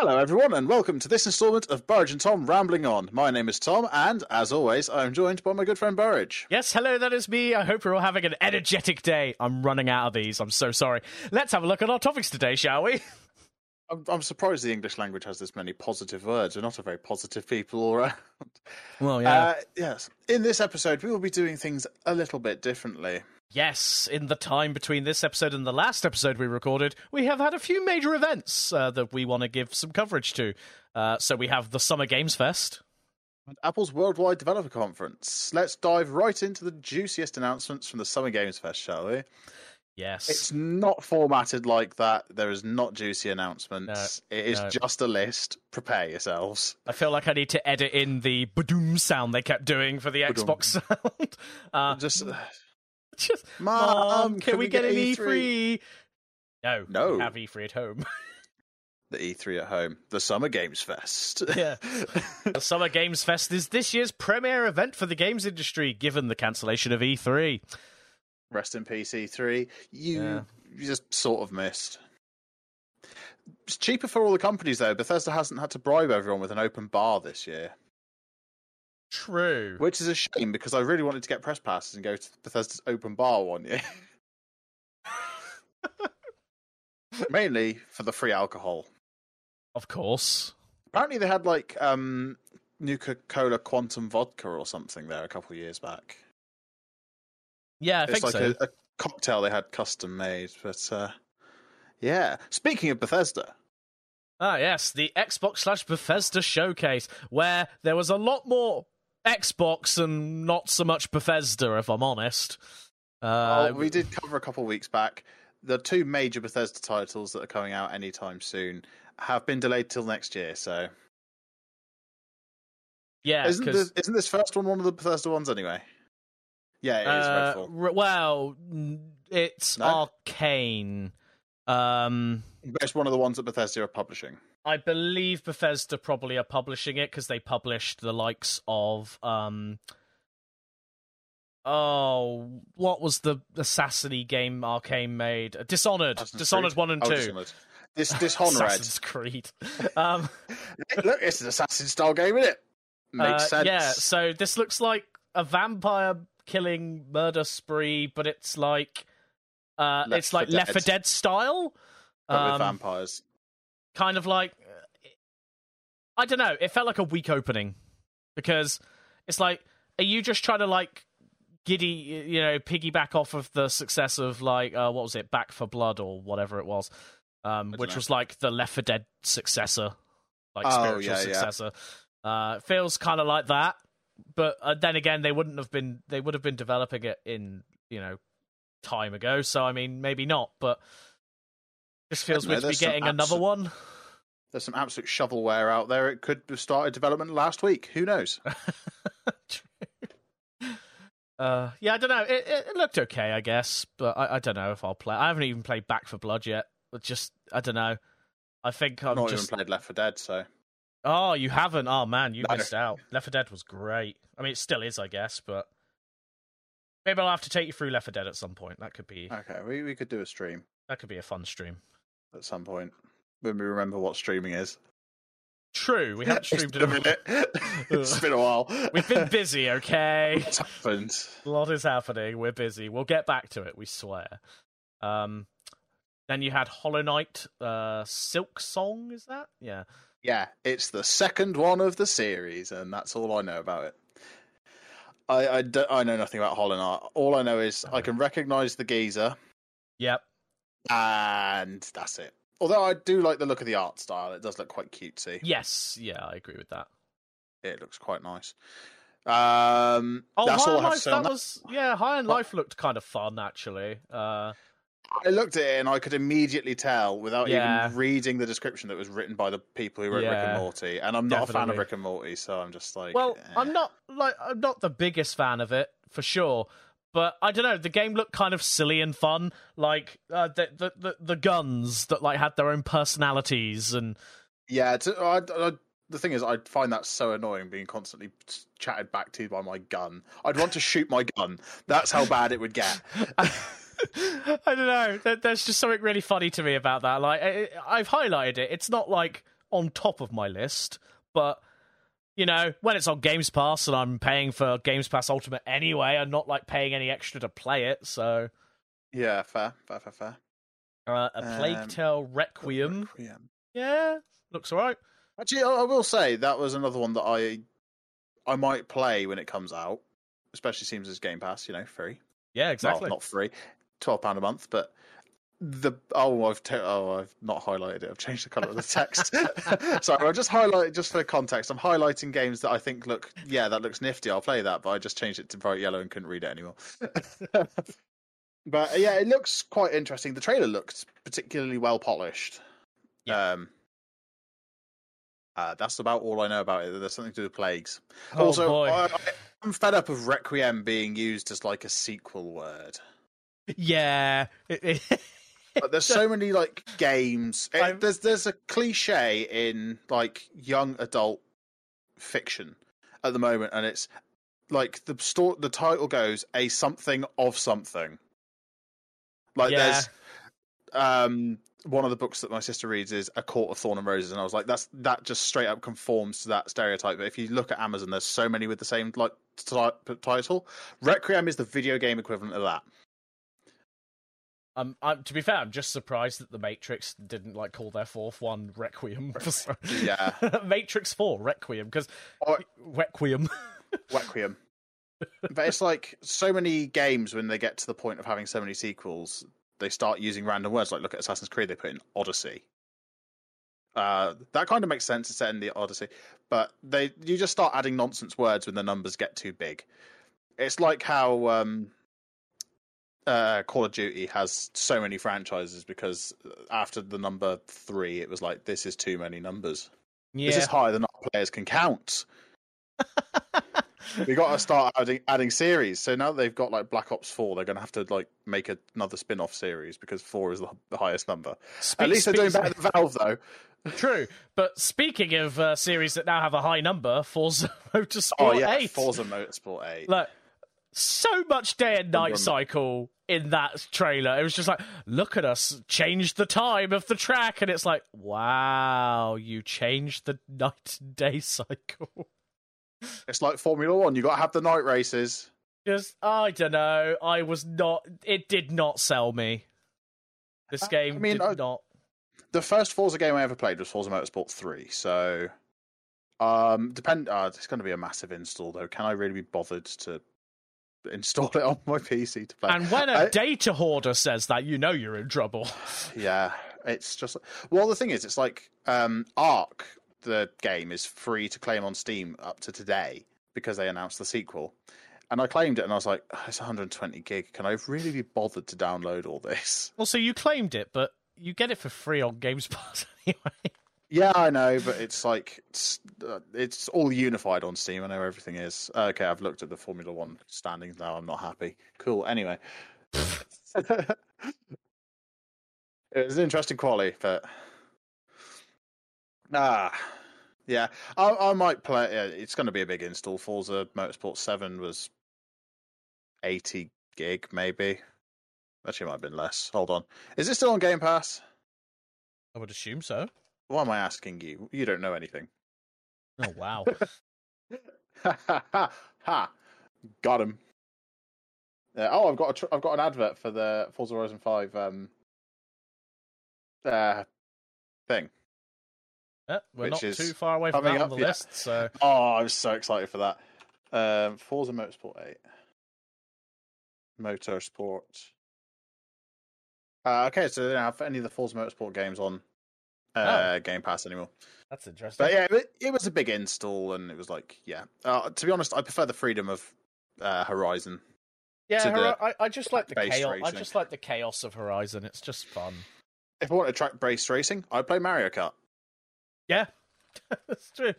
Hello, everyone, and welcome to this installment of Burridge and Tom Rambling On. My name is Tom, and as always, I am joined by my good friend Burridge. Yes, hello, that is me. I hope you're all having an energetic day. I'm running out of these. I'm so sorry. Let's have a look at our topics today, shall we? I'm, I'm surprised the English language has this many positive words. We're not a very positive people all around. Well, yeah. Uh, yes. In this episode, we will be doing things a little bit differently. Yes, in the time between this episode and the last episode we recorded, we have had a few major events uh, that we want to give some coverage to. Uh, so we have the Summer Games Fest. And Apple's Worldwide Developer Conference. Let's dive right into the juiciest announcements from the Summer Games Fest, shall we? Yes. It's not formatted like that. There is not juicy announcements. No, it is no. just a list. Prepare yourselves. I feel like I need to edit in the badoom sound they kept doing for the Xbox sound. Uh, Just just, Mom, can, we, get, an E3? No, No. we have E3 at home. the E3 at home, the Summer Games Fest. Yeah. the Summer Games Fest is this year's premier event for the games industry, given the cancellation of E E3. Rest in peace, E3. You, Yeah. you just sort of missed. It's cheaper for all the companies though. Bethesda hasn't had to bribe everyone with an open bar this year, True. which is a shame because I really wanted to get press passes and go to Bethesda's open bar one year. Mainly for the free alcohol. Of course. Apparently, they had like um, Nuka Cola Quantum Vodka or something there a couple of years back. Yeah, I it's think like so. a, a cocktail they had custom made. But uh, yeah, speaking of Bethesda, Ah, yes, the Xbox slash Bethesda showcase, where there was a lot more Xbox and not so much Bethesda, if I'm honest. Uh, oh, we did cover a couple of weeks back. The two major Bethesda titles that are coming out anytime soon have been delayed till next year. So yeah, isn't this, isn't this first one one of the Bethesda ones anyway? Yeah, it is uh, Redfall. r- well, it's No? Arkane. Um, it's one of the ones that Bethesda are publishing. I believe Bethesda probably are publishing it because they published the likes of um oh what was the assassin game Arkane made Uh, Dishonored Assassin's Dishonored Creed? one and Oh, two Dishonored. This Dishonored. Assassin's Creed um Look, it's an assassin style game, isn't it? Makes uh, sense. yeah so this looks like a vampire killing murder spree but it's like uh Left it's like Left 4 Dead. Dead style but with Um, vampires. Kind of like I don't know. It felt like a weak opening because it's like, are you just trying to like giddy, you know, piggyback off of the success of like uh, what was it, Back 4 Blood or whatever it was, um, which know. was like the Left 4 Dead successor, like Oh, spiritual yeah, yeah. successor. Uh, it feels kind of like that, but uh, then again, they wouldn't have been. They would have been developing it in you know time ago. So I mean, maybe not, but. Just feels weird to be getting another one. There's some absolute shovelware out there. It could have started development last week. Who knows? uh, yeah, I don't know. It, it, it looked okay, I guess, but I, I don't know if I'll play. I haven't even played Back 4 Blood yet. But just I don't know. I think I'm Not just. even played Left 4 Dead, so Oh, you haven't? Oh man, you No. missed out. Left 4 Dead was great. I mean, it still is, I guess, but maybe I'll have to take you through Left 4 Dead at some point. That could be okay, we, we could do a stream that could be a fun stream. At some point when we remember what streaming is. True, we haven't streamed in a minute. it's been a while. We've been busy, okay. What's happened? A lot is happening. We're busy. We'll get back to it. We swear. Um, then you had Hollow Knight, uh, Silksong. Is that? Yeah. Yeah, it's the second one of the series, and that's all I know about it. I I, don't- I know nothing about Hollow Knight. All I know is I can recognise the geezer, Yep. And that's it. Although I do like the look of the art style, it does look quite cutesy. Yes. Yeah, I agree with that. It looks quite nice. Um, Oh, that's High all I and have to Life. say That that. was yeah. High on Life looked kind of fun actually. Uh, I looked at it and I could immediately tell without Yeah. even reading the description that was written by the people who wrote Rick and Morty. And I'm not a fan of. Rick and Morty, so I'm just like, well, eh. I'm not like I'm not the biggest fan of it for sure. But I don't know. The game looked kind of silly and fun, like uh, the, the the the guns that like had their own personalities and Yeah, it's, I, I, the thing is, I find that so annoying being constantly chatted back to by my gun. I'd want to shoot my gun. That's how bad it would get. I don't know. There- There's just something really funny to me about that. Like, I- I've highlighted it. It's not like on top of my list, but you know, when it's on Games Pass and I'm paying for Games Pass Ultimate anyway, I'm not like paying any extra to play it. So Yeah, fair, fair, fair, fair. uh, a Plague Um, Tale Requiem, Requiem. yeah, looks alright. Actually, I I will say that was another one that I I might play when it comes out. Especially seems as Game Pass, you know, free. Yeah, exactly. Well, not free, twelve pound a month, but the oh I've te- oh I've not highlighted it. I've changed the color of the text. Sorry, I'll just highlight just for context. I'm highlighting games that I think look yeah that looks nifty. I'll play that, but I just changed it to bright yellow and couldn't read it anymore. but yeah, it looks quite interesting. The trailer looked particularly well polished. Yeah. Um, uh, that's about all I know about it. There's something to do with plagues. Oh, also, boy. I, I'm fed up of Requiem being used as like a sequel word. yeah. There's so many like games. It- there's there's a cliche in like young adult fiction at the moment, and it's like the store. The title goes a something of something. Like Yeah. there's um one of the books that my sister reads is A Court of Thorn and Roses, and I was like, that's that just straight up conforms to that stereotype. But if you look at Amazon, there's so many with the same like ti- title. Requiem is the video game equivalent of that. Um, I'm, to be fair, I'm just surprised that the Matrix didn't like call their fourth one Requiem. Yeah. Matrix Four Requiem because Or- Requiem. Requiem. but it's like so many games when they get to the point of having so many sequels, they start using random words. Like look at Assassin's Creed, they put in Odyssey. Uh, that kind of makes sense. It's set in the Odyssey, but they you just start adding nonsense words when the numbers get too big. It's like how um, uh, Call of Duty has so many franchises because after the number three, it was like this is too many numbers. Yeah. This is higher than our players can count. we got to start adding adding series. So now they've got like Black Ops Four, they're going to have to like make a, another spin off series because four is the, the highest number. At least they're doing better than Valve, though. True, but speaking of uh, series that now have a high number, Forza Motorsport Oh yeah, 8. Forza Motorsport Eight. Like, so much day and night cycle in that trailer. It was just like, look at us, change the time of the track. And it's like, wow, you changed the night and day cycle. It's like Formula One. You got to have the night races. Just, I don't know. I was not, it did not sell me. This game I mean, did I- not. The first Forza game I ever played was Forza Motorsport Three. So, um, depend. Uh, it's going to be a massive install though. Can I really be bothered to install it on my PC to play? And when a I- data hoarder says that, you know you're in trouble. Yeah, it's just well. The thing is, it's like um, Ark, the game, is free to claim on Steam up to today because they announced the sequel. And I claimed it, and I was like, "Oh, "It's 120 gig. Can I really be bothered to download all this?" Well, so you claimed it, but you get it for free on Games Pass anyway. Yeah, I know, but it's like it's, uh, it's all unified on Steam. I know everything is. Okay, I've looked at the Formula One standings now. I'm not happy. Cool. Anyway, it was an interesting quality, but ah, yeah, I, I might play. It's going to be a big install. Forza Motorsport Seven was eighty gig, maybe. Actually, might have been less. Hold on, is it still on Game Pass? I would assume so. Why am I asking you? You don't know anything. Oh, wow. ha ha ha ha! Got him. Uh, oh, I've got a tr- I've got an advert for the Forza Horizon Five um uh thing. Yeah, we're Which not too far away from that on the yeah. list, so Oh, I'm so excited for that. Um, Forza Motorsport Eight, Motorsport. Uh, okay, so they don't have any of the Forza Motorsport games on uh, Game Pass anymore. that's interesting. But yeah, it, it was a big install, and it was like, yeah. Uh, to be honest, I prefer the freedom of uh, Horizon. yeah, the I, I just like the chaos. I just like the chaos of Horizon. It's just fun. If I want to track based racing, I'd play Mario Kart. Yeah, that's true.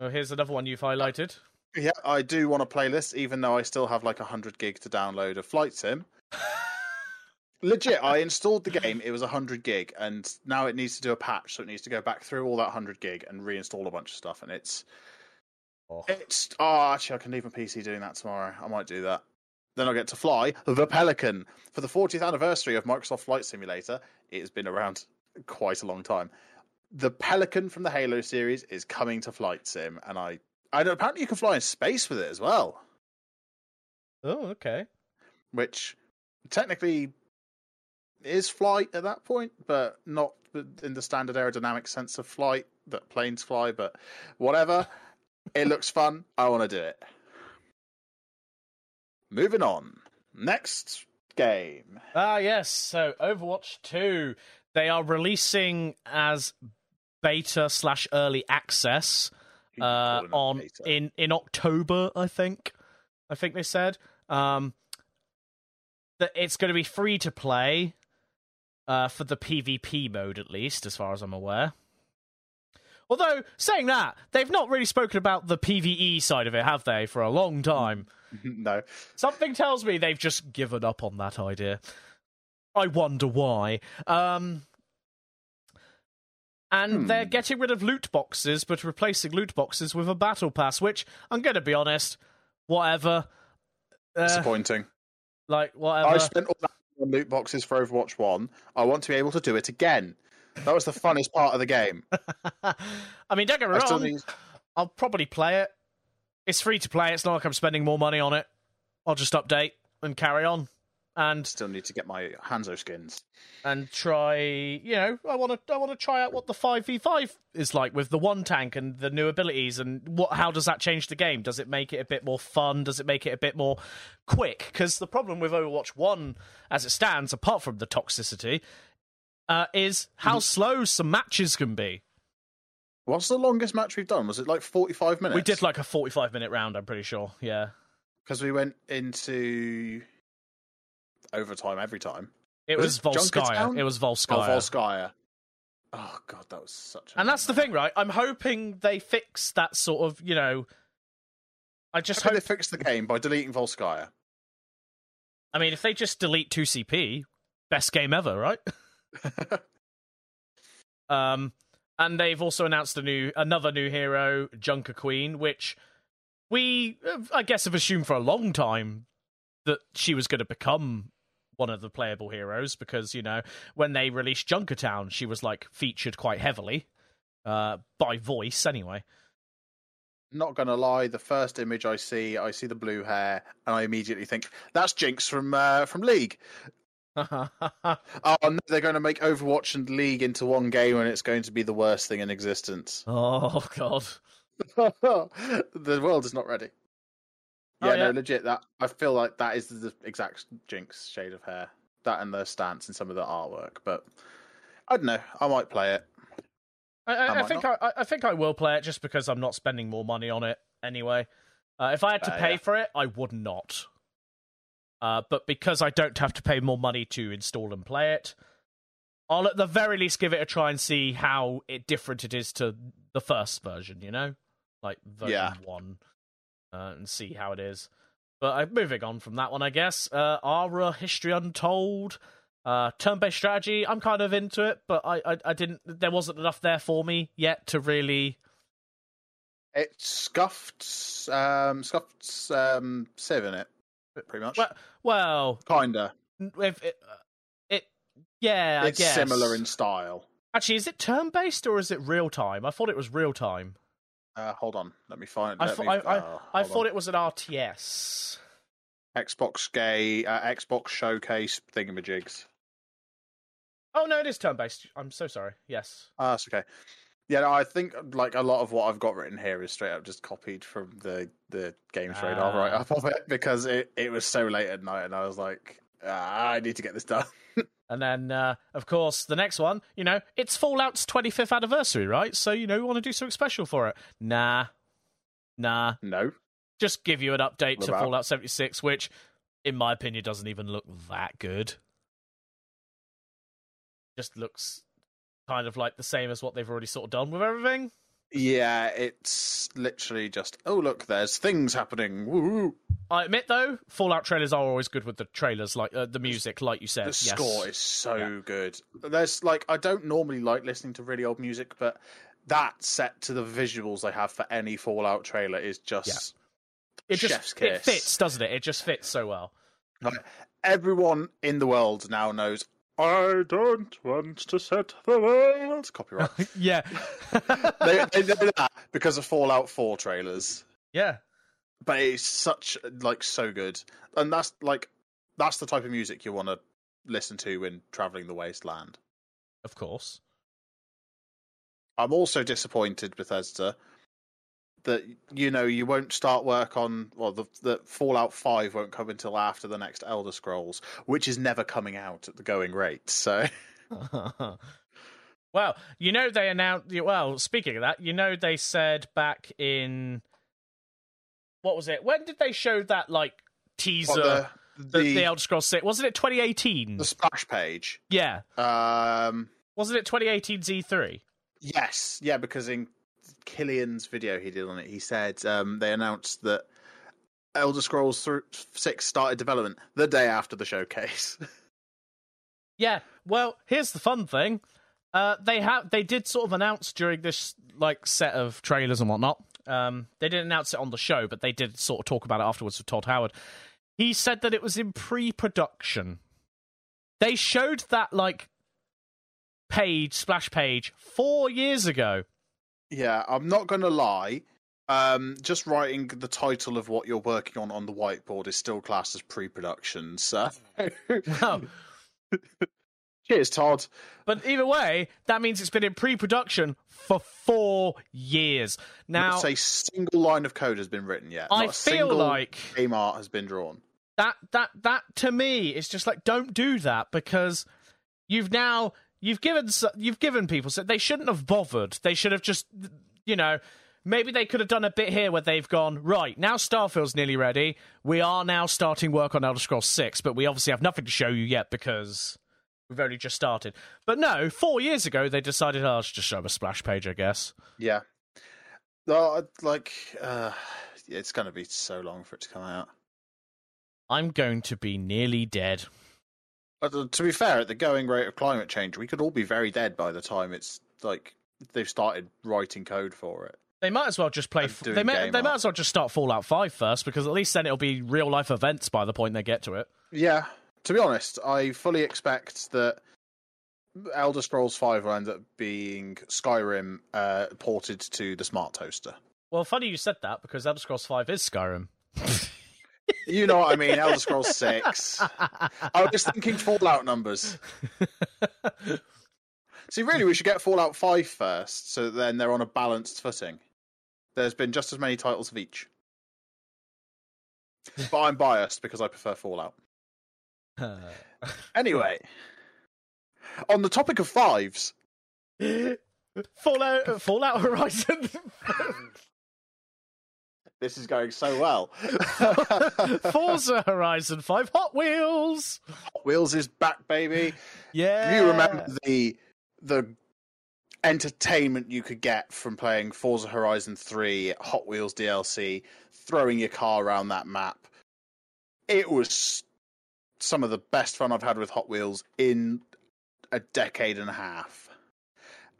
Well, here's another one you've highlighted. Yeah, I do want a playlist, even though I still have like hundred gig to download of Flight Sim. Legit, I installed the game. It was hundred gig, and now it needs to do a patch, so it needs to go back through all that hundred gig and reinstall a bunch of stuff. And it's Oh. it's oh, actually, I can leave my PC doing that tomorrow. I might do that. Then I'll get to fly the Pelican for the 40th anniversary of Microsoft Flight Simulator. It has been around quite a long time. the Pelican from the Halo series is coming to Flight Sim, and I, I know apparently you can fly in space with it as well, Oh, okay. which technically is flight at that point, but not in the standard aerodynamic sense of flight that planes fly. But whatever, it looks fun. I want to do it. Moving on. Next game. Ah, yes. So Overwatch 2, they are releasing as beta slash early access uh, call it a on beta. in in October, I think. I think they said um, that it's going to be free to play uh, for the PvP mode, at least, as far as I'm aware. Although saying that, they've not really spoken about the PVE side of it, have they, for a long time? no. Something tells me they've just given up on that idea. I wonder why. Um, and Hmm. they're getting rid of loot boxes, but replacing loot boxes with a battle pass. Which I'm going to be honest, whatever. Uh, Disappointing. like I whatever. spent all that on loot boxes for Overwatch 1. I want to be able to do it again. That was the funnest part of the game. I mean, don't get me wrong. I'll probably play it. It's free to play. It's not like I'm spending more money on it. I'll just update and carry on. And still need to get my Hanzo skins. and try you know i want to i want to try out what the 5v5 is like with the one tank and the new abilities and what how does that change the game does it make it a bit more fun does it make it a bit more quick because the problem with overwatch 1 as it stands apart from the toxicity uh, is how slow some matches can be What's the longest match we've done? Was it like 45 minutes? we did like a 45 minute round i'm pretty sure yeah Because we went into overtime every time. it Was was, volskaya it was Oh, volskaya Volskaya. Oh, God, that was such a. and that's the thing right i'm hoping they fix that sort of you know i I just hope hope they fix the game by deleting Volskaya. I mean, if they just delete 2CP, best game ever, right? um, and they've also announced a new, another new hero, Junker Queen, which we, I guess, have assumed for a long time that she was going to become one of the playable heroes because you know when they released Junkertown, she was like featured quite heavily uh, by voice anyway. Not gonna lie, the first image I see, I see the blue hair, and I immediately think that's Jinx from uh, from League. Oh, no, they're going to make Overwatch and League into one game, and it's going to be the worst thing in existence. oh god. the world is not ready. Oh, Yeah, yeah. no, legit. That I feel like that is the exact Jinx shade of hair. That and the stance and some of the artwork. But I don't know. I might play it. I, I, I think I, I- I think I will play it just because I'm not spending more money on it anyway. Uh, if I had to Uh, pay yeah. for it, I would not. Uh, but because I don't have to pay more money to install and play it, I'll at the very least give it a try and see how it different it is to the first version. You know, like version Yeah. one, uh, and see how it is. But uh, moving on from that one, I guess. Uh, Ara History Untold. Uh, turn-based strategy, I'm kind of into it, but I, I, I didn't. There wasn't enough there for me yet to really. It scuffed, um, scuffed um, Civ in it, pretty much. Well, well, Kinda. if it, uh, it yeah, it's I guess similar in style. Actually, is it turn-based or is it real-time? I thought it was real-time. Uh, hold on, let me find. I let thought me- I, I, uh, I hold thought on. it was an RTS. Xbox gay, uh, Xbox showcase thingamajigs. Oh no, it is turn-based. I'm so sorry. Yes. Ah, that's okay. Yeah, no, I think like a lot of what I've got written here is straight up just copied from the the GamesRadar Ah. right up of it because it, it was so late at night and I was like, ah, I need to get this done. And then, uh, of course, the next one, you know, it's Fallout's 25th anniversary, right? So, you know, we want to do something special for it. Nah. Nah. no, Just give you an update What to about? Fallout 76, which, in my opinion, doesn't even look that good. Just looks kind of like the same as what they've already sort of done with everything. Yeah, it's literally just oh look, there's things happening. Woo! I admit, though, Fallout trailers are always good with the trailers, like uh, the music, like you said. The yes. score is so Yeah. good. There's like I don't normally like listening to really old music, but that set to the visuals they have for any Fallout trailer is just it just it fits, doesn't it? It just fits so well. Like, everyone in the world now knows I don't want to set the world. Copyright. yeah. they, they know that because of Fallout 4 trailers. yeah. But it's such like so good, and that's like that's the type of music you want to listen to when traveling the wasteland. Of course. I'm also disappointed, Bethesda, that you know you won't start work on well the, the Fallout Five won't come until after the next Elder Scrolls, which is never coming out at the going rate. So well, you know they announced. Well, speaking of that, you know they said back in what was it? When did they show that like teaser? the, the, the, the Elder Scrolls Six wasn't it 2018? the splash page. Yeah, Um, wasn't it 2018 E3? yes, yeah, because in Killian's video he did on it, he said um, they announced that Elder Scrolls Six started development the day after the showcase. Yeah. Well, here's the fun thing. Uh, they have they did sort of announce during this like set of trailers and whatnot. Um, they didn't announce it on the show, but they did sort of talk about it afterwards with Todd Howard. He said that it was in pre-production. They showed that like page, splash page, four years ago. Yeah, I'm not going to lie. Um, just writing the title of what you're working on on the whiteboard is still classed as pre-production. So, Wow. cheers, Todd. but either way, that means it's been in pre-production for four years. Now, Not a single line of code has been written yet. I Not a feel single like game art has been drawn. that that that to me is just like don't do that because you've now you've given you've given people so they shouldn't have bothered. They should have just you know maybe they could have done a bit here where they've gone right now starfield's nearly ready. We are now starting work on elder scrolls 6 but we obviously have nothing to show you yet because we've only just started. But no four years ago they decided oh let's just show a splash page i guess. Yeah. Uh, like, uh, it's going to be so long for it to come out. i'm going to be nearly dead But to be fair, at the going rate of climate change, we could all be very dead by the time it's like they've started writing code for it. They might as well just play. Doing They may, they might as well just start Fallout Five first, because at least then it'll be real life events by the point they get to it. Yeah, to be honest, I fully expect that Elder Scrolls Five will end up being Skyrim uh, ported to the smart toaster. Well, funny you said that because Elder Scrolls Five is Skyrim. You know what I mean? Elder Scrolls Six. I was just thinking Fallout numbers. See, really, we should get Fallout 5 first, so then they're on a balanced footing. There's been just as many titles of each. But I'm biased because I prefer Fallout. Anyway, on the topic of fives, Fallout Fallout Horizon. this is going so well. Forza Horizon Five Hot Wheels. Wheels is back, baby. Yeah. You remember the the entertainment you could get from playing Forza Horizon 3, Hot Wheels DLC, throwing your car around that map. It was some of the best fun I've had with Hot Wheels in a decade and a half.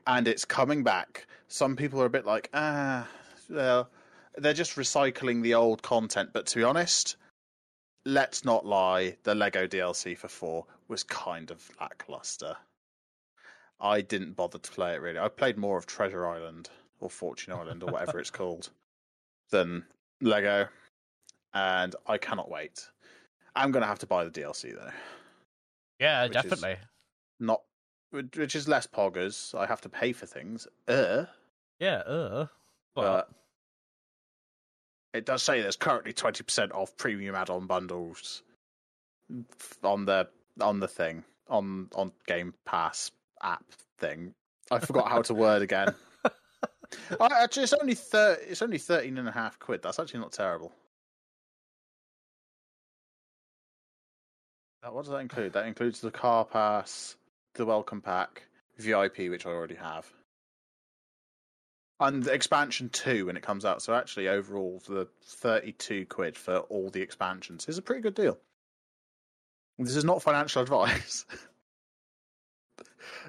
And it's coming back. Some people are a bit like, ah, well, they're just recycling the old content. But to be honest, let's not lie, the Lego DLC for 4 was kind of lackluster. I didn't bother to play it really. I played more of Treasure Island or Fortune Island or whatever it's called than Lego, and I cannot wait. I'm going to have to buy the DLC though. Yeah, definitely. Not, which is less poggers. I have to pay for things. Uh, Yeah. Uh. But but it does say there's currently twenty percent off premium add-on bundles on the on the thing on on Game Pass app thing. I forgot how to word again. I, actually, it's only thir- it's only thirteen and a half quid. That's actually not terrible. What does that include? That includes the car pass, the welcome pack, VIP, which I already have, and the expansion two when it comes out. So actually, overall, the thirty-two quid for all the expansions is a pretty good deal. This is not financial advice.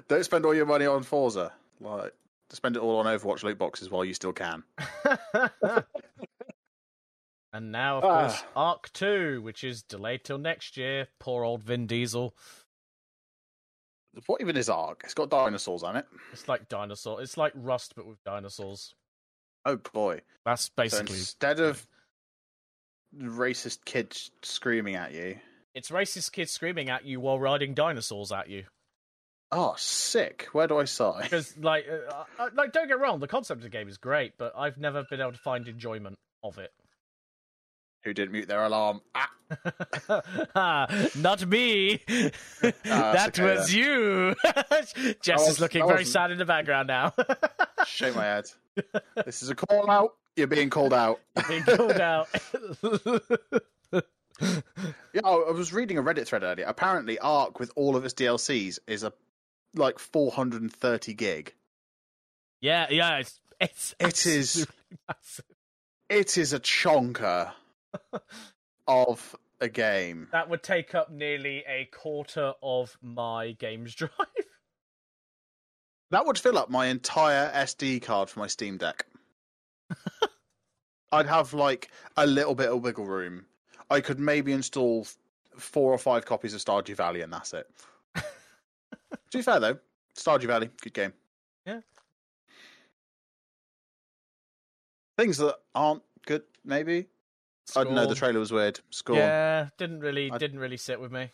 Don't spend all your money on Forza. Like, spend it all on Overwatch loot boxes while you still can. and now, of Ah. course, Ark Two, which is delayed till next year. Poor old Vin Diesel. What even is Ark? It's got dinosaurs on it. It's like dinosaur. It's like Rust, but with dinosaurs. Oh boy! That's So basically. instead of racist kids screaming at you, It's racist kids screaming at you while riding dinosaurs at you. oh sick! Where do I sign? Because, like, uh, uh, like, don't get wrong, the concept of the game is great, but I've never been able to find enjoyment of it. Who didn't mute their alarm? Ah, Not me. that okay, was you. Jess was- is looking very sad in the background now. shake my head. This is a call out. You're being called out. Being called out. Yeah, I was reading a Reddit thread earlier. Apparently, Ark with all of its DLCs is a like 430 gig. yeah, yeah, it's it's it is massive. it is a chonker of a game. That would take up nearly a quarter of my games drive. That would fill up my entire SD card for my Steam Deck. I'd have like a little bit of wiggle room. I could maybe install four or five copies of Stardew Valley, and that's it. to be fair though, Stardew Valley, good game. Yeah. Things that aren't good, maybe. I don't know. The trailer was weird. Scorn. Yeah, didn't really I- didn't really sit with me.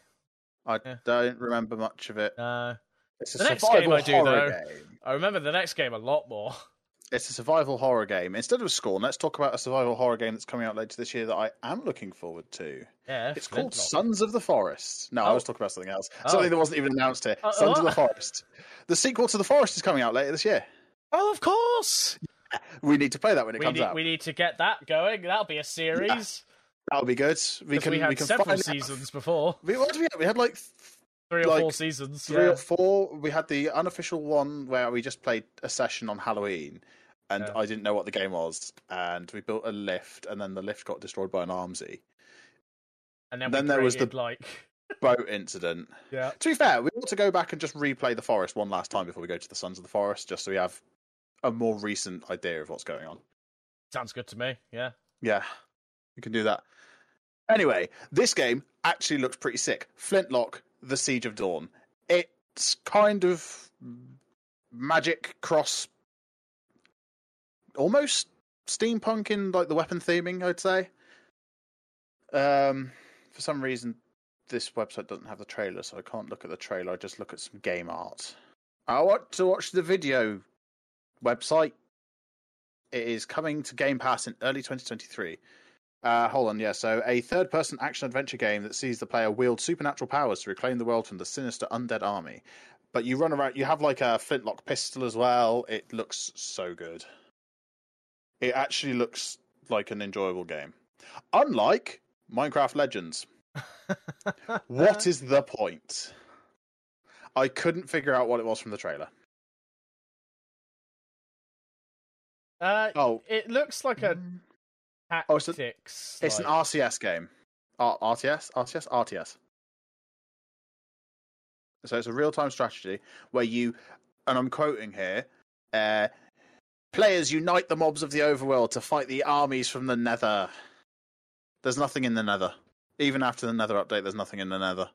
I yeah. don't remember much of it. No. It's a The next game I do, horror though- game. I remember the next game a lot more. It's a survival horror game. Instead of Scorn, let's talk about a survival horror game that's coming out later this year that I am looking forward to. Yeah, It's called Flintlock. Sons of the Forest. No, I Oh. was talking about something else. Oh. Something that wasn't even announced here. Uh, Sons of the? Forest. The sequel to The Forest is coming out later this year. Oh, of course. We need to play that when it We comes need, out. we need to get that going. That'll be a series. That'll be good. We can we had we can several seasons before, We, what did we, have? we had like three or Like, four seasons. three yeah. or four. We had the unofficial one where we just played a session on Halloween, and Yeah. I didn't know what the game was, and we built a lift, and then the lift got destroyed by an armsy And then, then there was the- like boat incident. yeah. To be fair, we ought to go back and just replay the forest one last time before we go to the Sons of the Forest, just so we have a more recent idea of what's going on. Sounds good to me. Yeah. Yeah, we can do that. Anyway, this game actually looks pretty sick. Flintlock: The Siege of Dawn. It's kind of magic cross, almost steampunk in like the weapon theming. I'd say. Um, for some reason, this website doesn't have the trailer, so I can't look at the trailer. I just look at some game art. I want to watch the video website. It is coming to Game Pass in early 2023. Uh, hold on, yeah. So, a third person action adventure game that sees the player wield supernatural powers to reclaim the world from the sinister undead army. But you run around, you have like a flintlock pistol as well. It looks so good. It actually looks like an enjoyable game. Unlike Minecraft Legends. What is the point? I couldn't figure out what it was from the trailer. Uh, Oh, it looks like a Oh, it's a- tactics. It's an like- RCS game. R- RTS? RTS? RTS. So it's a real time strategy where you, and I'm quoting here, uh, players unite the mobs of the overworld to fight the armies from the nether. There's nothing in the nether. Even after the nether update, there's nothing in the nether.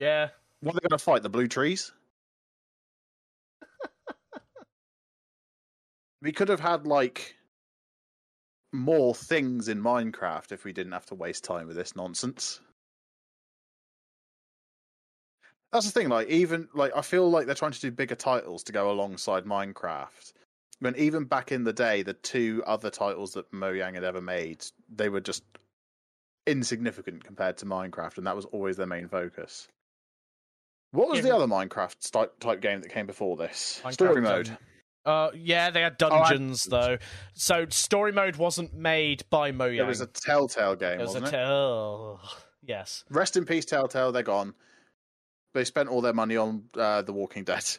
yeah. What are they going to fight? The blue trees? We could have had, like, more things in Minecraft if we didn't have to waste time with this nonsense. That's the thing, like, even, like, I feel like they're trying to do bigger titles to go alongside Minecraft. When even back in the day, the two other titles that Mojang had ever made, they were just insignificant compared to Minecraft, and that was always their main focus. What was Yeah, the other Minecraft type type game that came before this? Minecraft, Story mode. Uh, yeah, they had Oh, I- dungeons though. So story mode wasn't made by Mojang. It was a Telltale game, It was wasn't a tell. Yes. Rest in peace, Telltale. They're gone. They spent all their money on uh, The Walking Dead.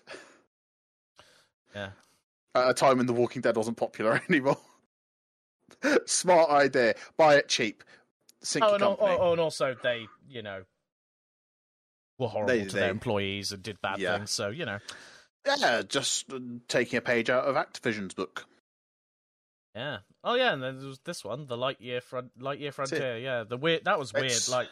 Yeah. At a time when The Walking Dead wasn't popular anymore. Smart idea. Buy it cheap. Sink Oh and, al- oh, and also they, you know, were horrible They- to they- their employees and did bad Yeah. things. So you know, Yeah, just uh, taking a page out of Activision's book. yeah. Oh yeah, and then there was this one, the Lightyear Front, Lightyear. Frontier. Yeah, the weird. That was weird. It's- Like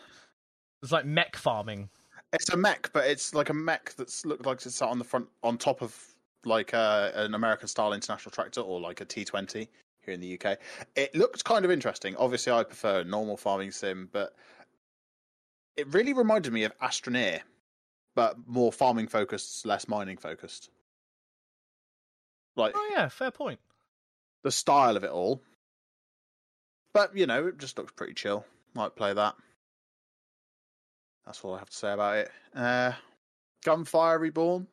it's like mech farming. It's a mech, but it's like a mech that's looked like it's sat on the front, on top of like a, an American style international tractor or like a T twenty here in the UK. It looked kind of interesting. Obviously, I prefer normal farming sim, but it really reminded me of Astroneer, but more farming focused, less mining focused. Like Oh yeah, fair point. the style of it all. But you know, it just looks pretty chill. Might play that. That's all I have to say about it. Uh, Gunfire Reborn.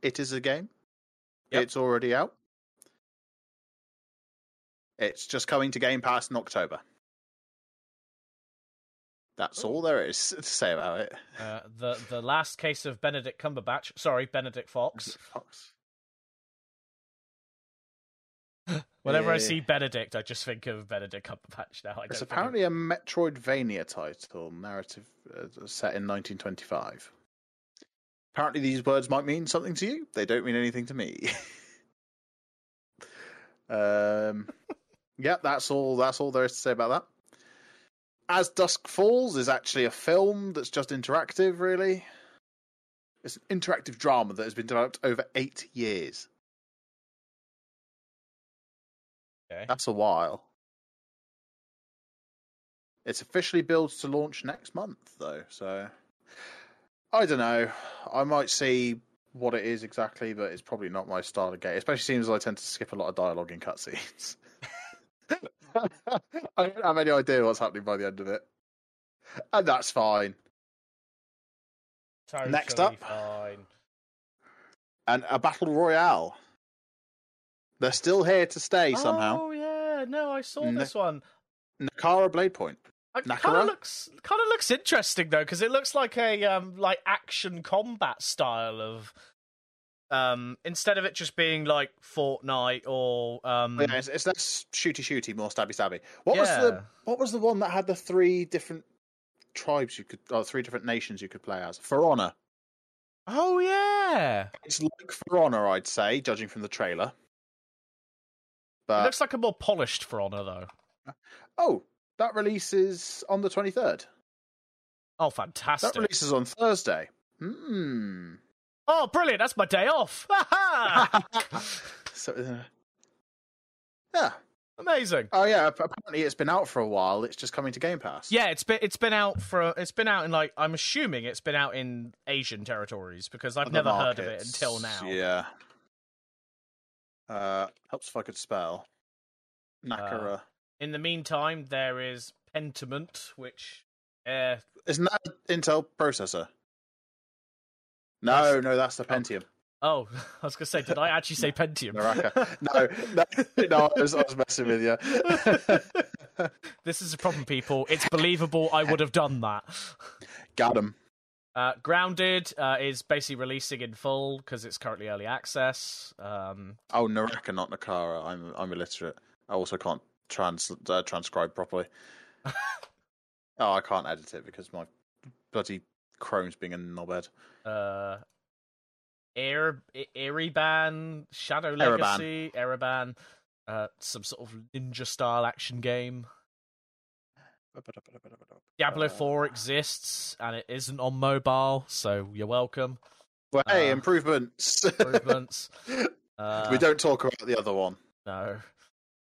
It is a game. Yep. It's already out. It's just coming to Game Pass in October. That's all there is to say about it. Uh, the the last case of Benedict Cumberbatch, sorry, Benedict Fox. Fox. Whenever I see Benedict, I just think of Benedict Cumberbatch now. I don't It's of- apparently a Metroidvania title, narrative uh, set in 1925. Apparently, these words might mean something to you. They don't mean anything to me. um, yeah, that's all. That's all there is to say about that. As Dusk Falls is actually a film that's just interactive. Really, it's an interactive drama that has been developed over eight years. Okay. That's a while. It's officially billed to launch next month, though, so I don't know. I might see what it is exactly, but it's probably not my style of game. Especially seems I tend to skip a lot of dialogue in cutscenes. I don't have any idea what's happening by the end of it, and that's fine. Next up. fine. And a battle royale. They're still here to stay somehow. Oh yeah, no, I saw Ne- this one. Nakara Blade Point. Kind Nakara? of looks kind of looks interesting though, because it looks like a um like action combat style of um instead of it just being like Fortnite or um Yeah, it's, it's less shooty shooty, more stabby stabby. What was the what was the one that had the three different tribes you could, or three different nations you could play as? For Honor. oh yeah, It's like For Honor, I'd say, judging from the trailer. it But looks like a more polished For Honor though. oh, that releases on the twenty third. Oh, fantastic! That releases on Thursday. Hmm. Oh, brilliant! That's my day off. so, uh, yeah. Amazing. Oh yeah. Apparently, it's been out for a while. It's just coming to Game Pass. Yeah, it's been it's been out for it's been out in like I'm assuming it's been out in Asian territories because I've never heard of it until now. Yeah. Uh, helps if I could spell. Nakara. In the meantime, there is Pentiment, which uh, Isn't that Intel processor? No, no, that's the Pentium. oh, I was gonna say, did I actually say Pentium? Naraka. No, no, no, I was, I was messing with you. this is a problem, people. It's believable. I would have done that. Got him. Uh, Grounded uh, is basically releasing in full because it's currently early access. Um, Oh, Naraka, not Nakara. I'm I'm illiterate. I also can't trans uh, transcribe properly. oh, I can't edit it because my bloody Chrome's being a knobhead. uh, Air Ereban, Shadow. Legacy, Ereban, uh, some sort of ninja style action game. Diablo Uh, 4 exists and it isn't on mobile, so you're welcome. Well, hey, Uh, improvements. Improvements. Uh, we don't talk about the other one. No.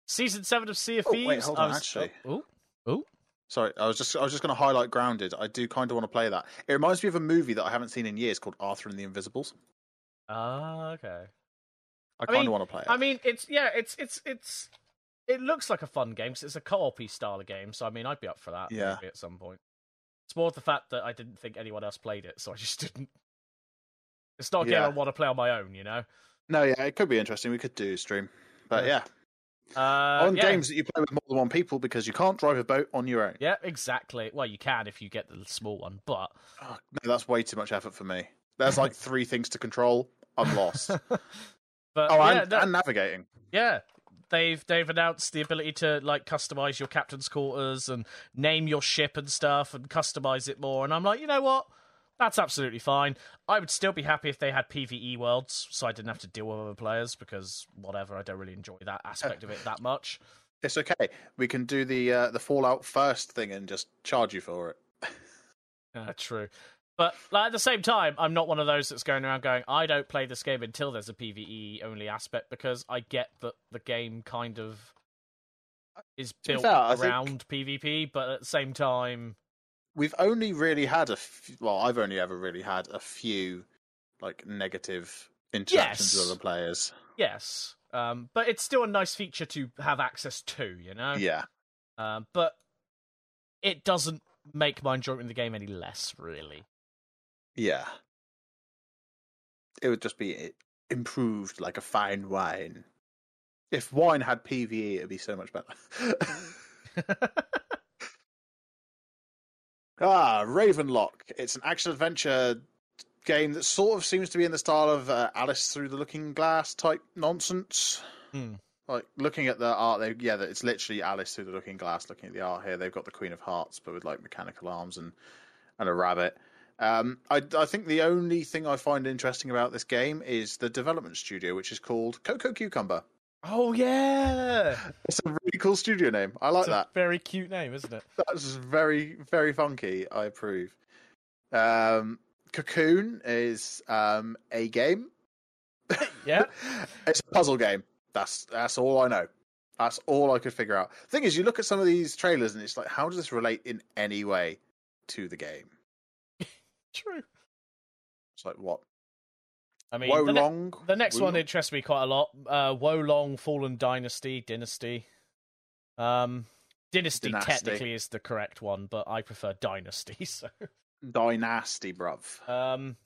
Season 7 of Sea of Oh, wait, hold on, was- actually. Oh, oh, Sorry, I was just I was just going to highlight Grounded. I do kind of want to play that. It reminds me of a movie that I haven't seen in years called Arthur and the Invisibles. ah, okay. I I kind of want to play it. I mean, it's yeah, it's it's it's it looks like a fun game because it's a co-op style of game. So I mean, I'd be up for that Yeah. maybe at some point. It's more the fact that I didn't think anyone else played it, so I just didn't. It's not a game I want to play on my own, you know. no, yeah, it could be interesting. We could do a stream, but Yeah. yeah, Uh, on yeah. games that you play with more than one people because you can't drive a boat on your own. Yeah, exactly. Well, you can if you get the small one, but Oh, no, that's way too much effort for me. There's like three things to control. I'm lost. oh, but yeah, and, no- and navigating. Yeah. They've they've announced the ability to like customize your captain's quarters and name your ship and stuff and customize it more. And I'm like, you know what? That's absolutely fine. I would still be happy if they had PVE worlds, so I didn't have to deal with other players because whatever, I don't really enjoy that aspect of it that much. It's okay. We can do the uh, the Fallout first thing and just charge you for it. Uh, true. But like, at the same time, I'm not one of those that's going around going, I don't play this game until there's a PVE only aspect because I get that the game kind of is built fair, I think- around PvP, but at the same time, We've only really had a f- well, I've only ever really had a few like negative interactions Yes. with other players. yes. Um, but it's still a nice feature to have access to, you know? Yeah, Um, but it doesn't make my enjoyment in the game any less, really. yeah. It would just be improved like a fine wine. If wine had PVE, it'd be so much better. ah, Ravenlok. It's an action adventure game that sort of seems to be in the style of uh, Alice Through the Looking Glass type nonsense. Hmm. Like looking at the art, they yeah, it's literally Alice Through the Looking Glass. Looking at the art here, they've got the Queen of Hearts, but with like mechanical arms and and a rabbit. Um, I, I think the only thing I find interesting about this game is the development studio, which is called Cococucumber. Oh, yeah! It's a really cool studio name. I like It's that. very cute name, isn't it? That's very very funky. I approve. Um, Cocoon is um, a game. Yeah. it's a puzzle game. That's that's all I know. That's all I could figure out. thing is, you look at some of these trailers and it's like, how does this relate in any way to the game? True. It's like what? I mean, the, ne- the next one interests me quite a lot. Uh, Wolong Fallen Dynasty, Dynasty. Um, Dynasty, Dynasty. technically is the correct one, but I prefer Dynasty. So, Dynasty, bruv. um,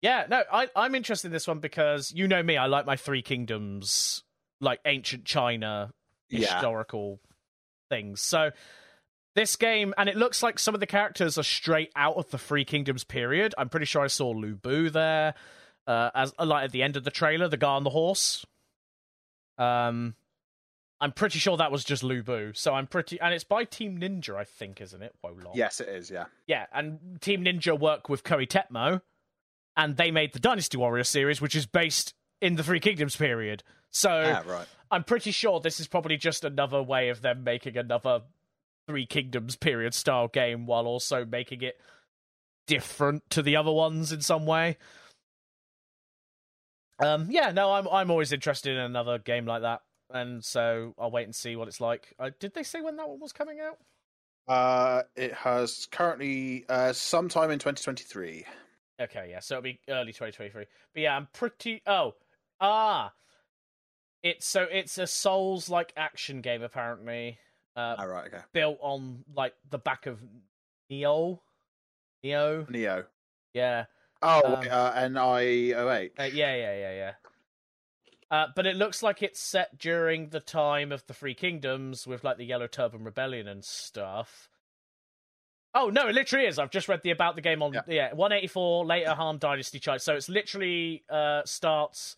yeah, no, I, I'm interested in this one because you know me, I like my Three Kingdoms, like ancient China Yeah. historical things. So this game, and it looks like some of the characters are straight out of the Three Kingdoms period. I'm pretty sure I saw Lu Bu there, uh, as like at the end of the trailer, the guy on the horse. Um, I'm pretty sure that was just Lu Bu. So I'm pretty, and it's by Team Ninja, I think, isn't it? Wolong. Yes, it is. Yeah. Yeah, and Team Ninja work with Koei Tecmo, and they made the Dynasty Warrior series, which is based in the Three Kingdoms period. So Ah, right. I'm pretty sure this is probably just another way of them making another Three Kingdoms period style game while also making it different to the other ones in some way. Um, yeah, no, I'm I'm always interested in another game like that, and so I'll wait and see what it's like. Uh, did they say when that one was coming out? Uh, it has currently uh, sometime in 2023. Okay, yeah, so it'll be early 2023. But yeah, I'm pretty. Oh, ah, it's so it's a Souls like action game apparently, uh, All right. Okay. built on like the back of Neo, Neo, Neo. yeah, Oh, Um, uh, N I O H. uh, yeah, yeah, yeah, yeah. Uh, but it looks like it's set during the time of the Three Kingdoms with like the Yellow Turban Rebellion and stuff. Oh no, it literally is. I've just read the about the game on Yeah. yeah, 184 later Han Dynasty chart. So it's literally uh starts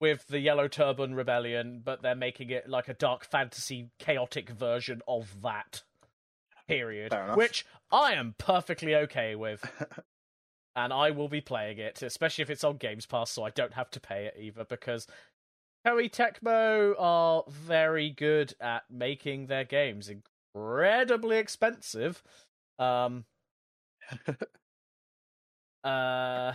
with the Yellow Turban Rebellion, but they're making it like a dark fantasy chaotic version of that period, Fair enough. which I am perfectly okay with. and I will be playing it, especially if it's on Games Pass, so I don't have to pay it either. Because Koei Tecmo are very good at making their games incredibly expensive. Um, uh,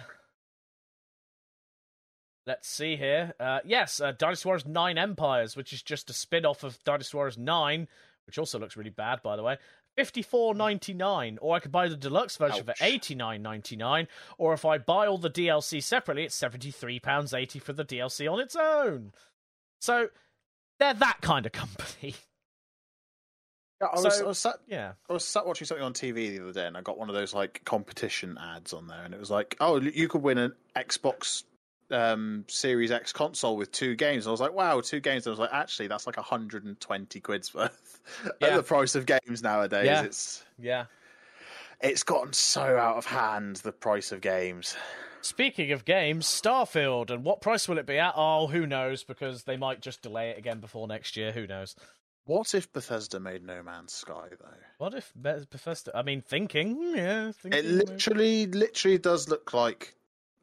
let's see here. Uh, yes, uh, Dynasty Warriors Nine Empires, which is just a spin-off of Dynasty Warriors Nine, which also looks really bad, by the way. Fifty-four ninety-nine, or I could buy the deluxe version for Ouch. eighty-nine ninety-nine, or if I buy all the DLC separately, it's seventy-three pounds eighty for the DLC on its own. So they're that kind of company. Yeah, I was, So- I was sat yeah. I was sat watching something on TV the other day, and I got one of those like competition ads on there, and it was like, "Oh, you could win an Xbox um, Series X console with two games." And I was like, "Wow, two games!" And I was like, "Actually, that's like hundred and twenty quid's worth Yeah. at the price of games nowadays." Yeah. It's Yeah. it's gotten so out of hand the price of games. Speaking of games, Starfield, and what price will it be at? Oh, who knows? Because they might just delay it again before next year. Who knows? What if Bethesda made No Man's Sky though? What if Bethesda? I mean, thinking, yeah, thinking. It literally, literally does look like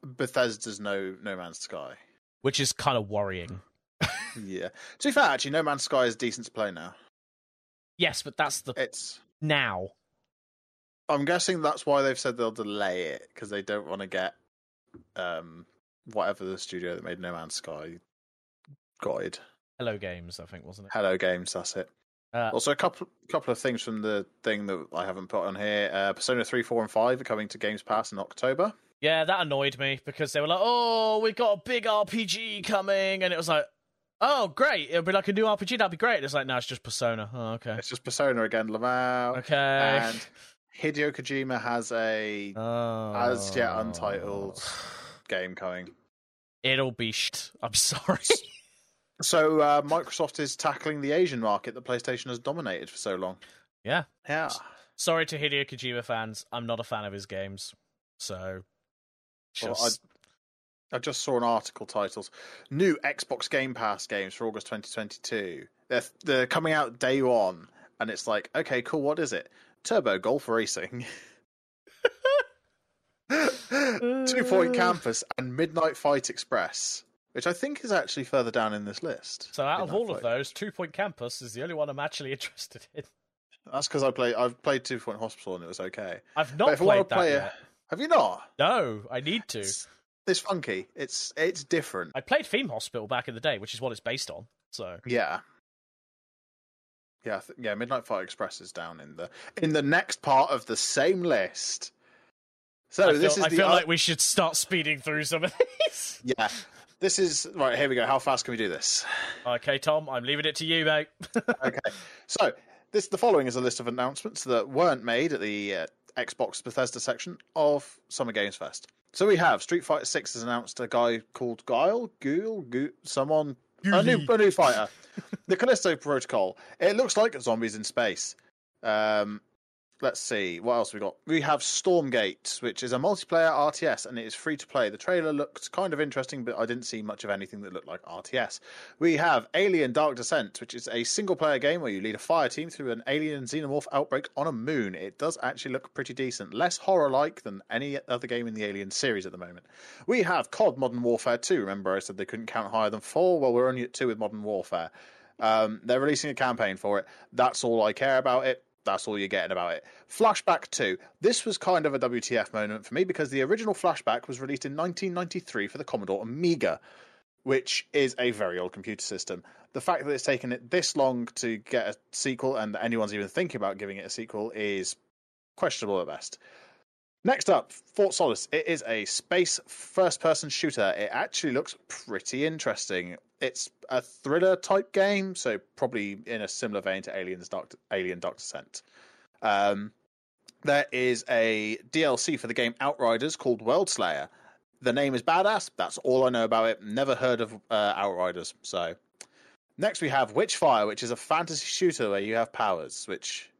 Bethesda's No No Man's Sky. which is kind of worrying. Yeah. To be fair, actually, No Man's Sky is decent to play now. Yes, but that's the It's now. I'm guessing that's why they've said they'll delay it because they don't want to get um whatever the studio that made No Man's Sky guide. Hello Games, I think, wasn't it? Hello Games, that's it. Uh, Also, a couple couple of things from the thing that I haven't put on here. Uh, Persona three, four, and five are coming to Games Pass in October. Yeah, that annoyed me because they were like, "Oh, we've got a big RPG coming," and it was like, "Oh, great! It'll be like a new RPG. That'd be great." And it's like, "No, it's just Persona." Oh, okay, It's just Persona again, Lamau. okay. And Hideo Kojima has a oh. as yet untitled game coming. It'll be sh. I'm sorry. So uh, Microsoft is tackling the Asian market that PlayStation has dominated for so long. yeah. Yeah. Sorry to Hideo Kojima fans. I'm not a fan of his games. So, Well, just I just saw an article titled "New Xbox Game Pass games for August 2022." They're they're coming out day one, and it's like, okay, cool. What is it? Turbo Golf Racing, Two Point uh. Campus, and Midnight Fight Express, which I think is actually further down in this list. so out of Midnight all of those, Two Point Campus is the only one I'm actually interested in. that's because I play. I've played Two Point Hospital, and it was okay. I've not I played that play yet. Have you not? No, I need to. It's, it's funky. It's it's different. I played Theme Hospital back in the day, which is what it's based on. So Yeah. Yeah, th- yeah. Midnight Fight Express is down in the in the next part of the same list. So I feel, this is I the feel o- like we should start speeding through some of these. yeah. This is right. Here we go. How fast can we do this? okay, Tom, I'm leaving it to you, mate. Okay. so this the following is a list of announcements that weren't made at the uh, Xbox Bethesda section of Summer Games Fest. So we have Street Fighter Six has announced a guy called Guile, Ghoul, Ghoul someone a new a new fighter. the Callisto Protocol. It looks like zombies in space. Um, let's see what else we got. We have Stormgate, which is a multiplayer RTS, and it is free to play. The trailer looked kind of interesting, but I didn't see much of anything that looked like RTS. We have Alien Dark Descent, which is a single player game where you lead a fire team through an alien xenomorph outbreak on a moon. It does actually look pretty decent, less horror like than any other game in the Alien series at the moment. We have COD Modern Warfare 2. Remember, I said they couldn't count higher than four? Well, we're only at two with Modern Warfare. Um, they're releasing a campaign for it. That's all I care about it. That's all you're getting about it. Flashback 2. This was kind of a WTF moment for me because the original Flashback was released in 1993 for the Commodore Amiga, which is a very old computer system. The fact that it's taken it this long to get a sequel and that anyone's even thinking about giving it a sequel is questionable at best. Next up, Fort Solis. It is a space first person shooter. It actually looks pretty interesting. It's a thriller type game, so probably in a similar vein to Alien's Dark, Alien Dark Descent. Um, there is a DLC for the game Outriders called Worldslayer. The name is badass. That's all I know about it. Never heard of uh, Outriders. So, next we have Witchfire, which is a fantasy shooter where you have powers, which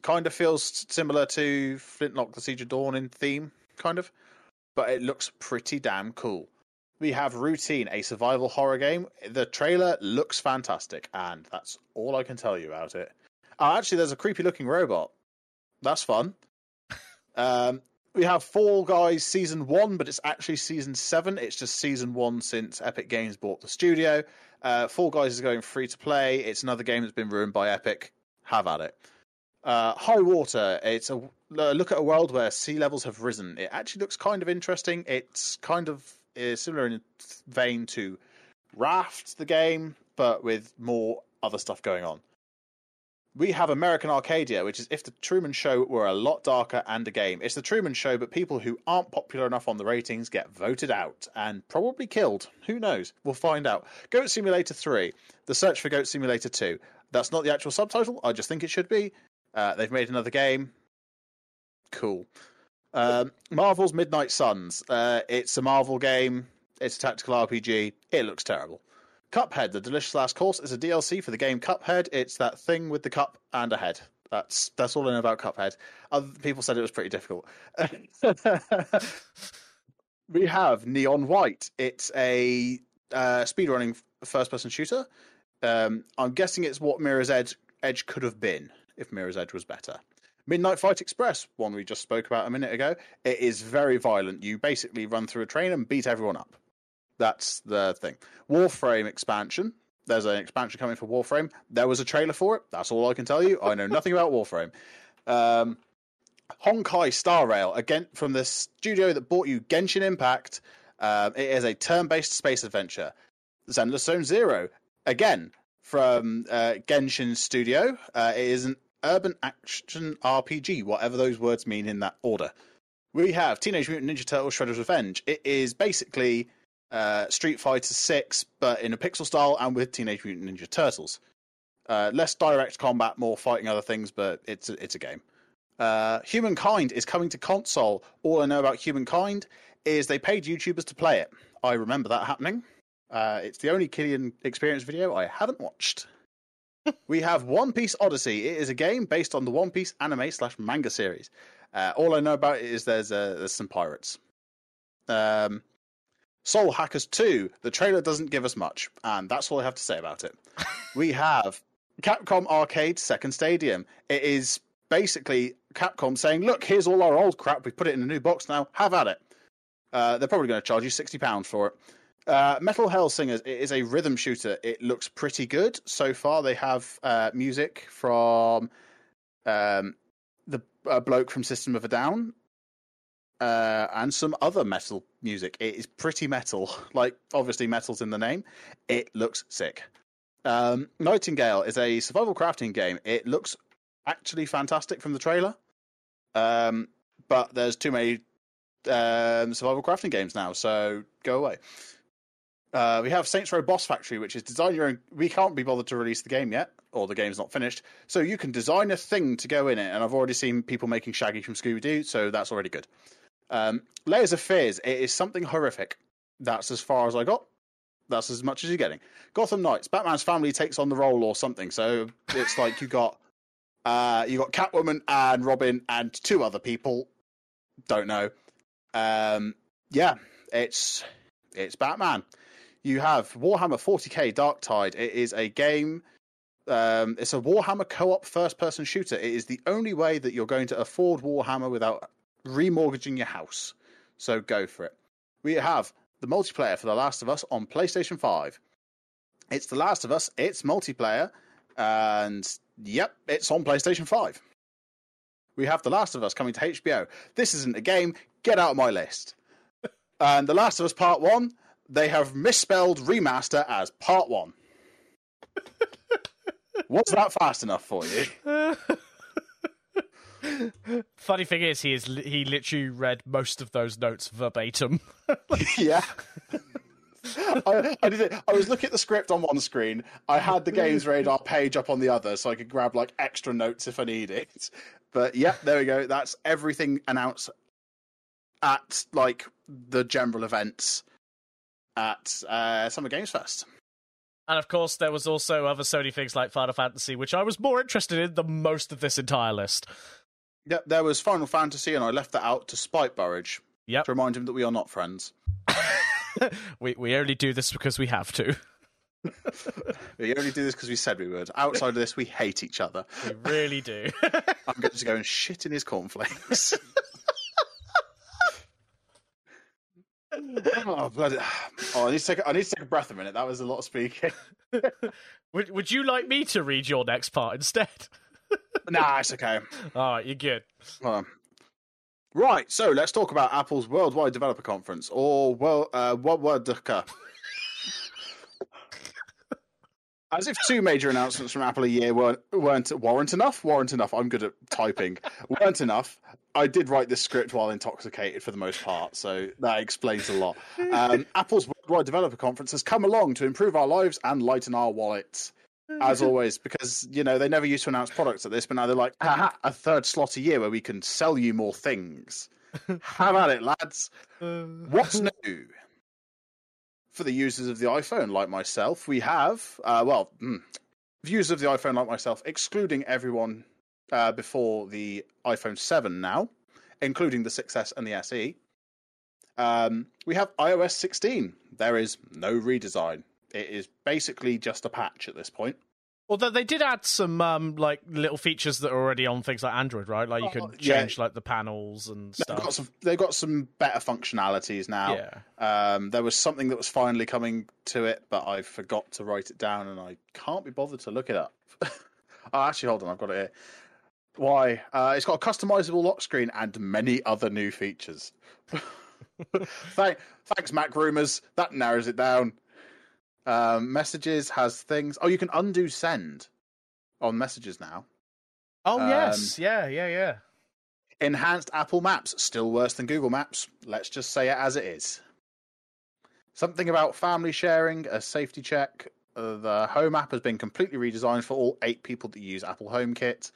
kind of feels similar to Flintlock: The Siege of Dawn in theme, kind of, but it looks pretty damn cool. We have Routine, a survival horror game. The trailer looks fantastic, and that's all I can tell you about it. Oh, actually, there's a creepy looking robot. That's fun. Um, we have Fall Guys season one, but it's actually season seven. It's just season one since Epic Games bought the studio. Uh, Fall Guys is going free to play. It's another game that's been ruined by Epic. Have at it. Uh, Highwater. It's a a look at a world where sea levels have risen. It actually looks kind of interesting. It's kind of uh, similar in vein to Raft, the game, but with more other stuff going on. We have American Arcadia, which is if the Truman Show were a lot darker and a game. It's the Truman Show, but people who aren't popular enough on the ratings get voted out and probably killed. Who knows? We'll find out. Goat Simulator 3, The Search for Goat Simulator 2. That's not the actual subtitle. I just think it should be. Uh, they've made another game. Cool. Um, Marvel's Midnight Suns. Uh, it's a Marvel game. It's a tactical RPG. It looks terrible. Cuphead, the Delicious Last Course, is a DLC for the game Cuphead. It's that thing with the cup and a head. That's that's all I know about Cuphead. Other people said it was pretty difficult. we have Neon White. It's a uh, speedrunning first-person shooter. Um, I'm guessing it's what Mirror's Edge Edge could have been if Mirror's Edge was better. Midnight Fight Express, one we just spoke about a minute ago. It is very violent. You basically run through a train and beat everyone up. That's the thing. Warframe expansion. There's an expansion coming for Warframe. There was a trailer for it. That's all I can tell you. I know nothing about Warframe. Um, Honkai Star Rail, again from the studio that bought you Genshin Impact. Um, it is a turn-based space adventure. Zenless Zone Zero, again from uh, Genshin Studio. Uh, it is an urban action RPG, whatever those words mean in that order. We have Teenage Mutant Ninja Turtles: Shredder's Revenge. It is basically uh, Street Fighter Six, but in a pixel style and with Teenage Mutant Ninja Turtles. Uh, less direct combat, more fighting other things, but it's a, it's a game. Uh, Humankind is coming to console. All I know about Humankind is they paid YouTubers to play it. I remember that happening. Uh, it's the only Kilian experience video I haven't watched. We have One Piece Odyssey. It is a game based on the One Piece anime slash manga series. Uh, all I know about it is there's uh, there's some pirates. Um, Soul Hackers 2. The trailer doesn't give us much, and that's all I have to say about it. we have Capcom Arcade Second Stadium. It is basically Capcom saying, "Look, here's all our old crap. We put it in a new box now. Have at it." Uh, they're probably going to charge you sixty pounds for it. Uh, Metal Hellsingers it is a rhythm shooter. It looks pretty good so far. They have uh, music from um, the bloke from System of a Down uh, and some other metal music. It is pretty metal. Like obviously, metal's in the name. It looks sick. Um, Nightingale is a survival crafting game. It looks actually fantastic from the trailer. Um, but there's too many um, survival crafting games now, so go away. Uh, we have Saints Row Boss Factory, which is design your own. We can't be bothered to release the game yet, or the game's not finished. So you can design a thing to go in it, and I've already seen people making Shaggy from Scooby Doo, so that's already good. Um, Layers of Fears, it is something horrific. That's as far as I got. That's as much as you're getting. Gotham Knights, Batman's family takes on the role or something. So it's like you got uh, you got Catwoman and Robin and two other people. Don't know. Um, yeah, it's it's Batman. You have Warhammer 40k Darktide. It is a game. Um, it's a Warhammer co-op first-person shooter. It is the only way that you're going to afford Warhammer without remortgaging your house. So go for it. We have the multiplayer for The Last of Us on PlayStation 5. It's The Last of Us, it's multiplayer, and yep, it's on PlayStation 5. We have The Last of Us coming to HBO. This isn't a game, get out of my list. and The Last of Us Part 1, they have misspelled remaster as Part 1. Was that fast enough for you? Funny thing is, he is he literally read most of those notes verbatim. yeah. I, I, did it. I was looking at the script on one screen. I had the GamesRadar page up on the other, so I could grab like extra notes if I need it. But yeah, there we go. That's everything announced at like the general events at uh, Summer Games Fest. And of course, there was also other Sony things like Final Fantasy, which I was more interested in than most of this entire list. Yeah, there was Final Fantasy, and I left that out to spite Burridge. Yep. To remind him that we are not friends. we we only do this because we have to. we only do this because we said we would. Outside of this, we hate each other. We really do. I'm going to go and shit in his cornflakes. Oh, bloody. oh, I need to take. I need to take a breath a minute. That was a lot of speaking. would Would you like me to read your next part instead? nah, it's okay. All right, you're good. Um, right, so let's talk about Apple's Worldwide Developer Conference, or well, uh, WWDC. As if two major announcements from Apple a year weren't, weren't warrant enough. Warrant enough. I'm good at typing. weren't enough. I did write this script while intoxicated for the most part, so that explains a lot. Um, Apple's Worldwide Developer Conference has come along to improve our lives and lighten our wallets as always, because you know they never used to announce products at this, but now they're like, Haha, a third slot a year where we can sell you more things. How about it, lads? What's new? For the users of the iPhone, like myself, we have uh, well, mm, users of the iPhone, like myself, excluding everyone uh, before the iPhone Seven now, including the 6S and the SE. Um, we have iOS 16. There is no redesign. It is basically just a patch at this point. Although they did add some um, like little features that are already on things like Android, right? Like you can oh, change yeah. like the panels and stuff. They've got some, they've got some better functionalities now. Yeah. Um, there was something that was finally coming to it, but I forgot to write it down, and I can't be bothered to look it up. oh, actually, hold on, I've got it here. Why? Uh, it's got a customizable lock screen and many other new features. Thank, thanks, MacRumors. That narrows it down. Um, messages has things. Oh, you can undo send on messages now. Oh Um, yes, yeah, yeah, yeah. Enhanced Apple Maps, still worse than Google Maps. Let's just say it as it is. Something about family sharing, a safety check. Uh, the Home app has been completely redesigned for all eight people that use Apple HomeKit.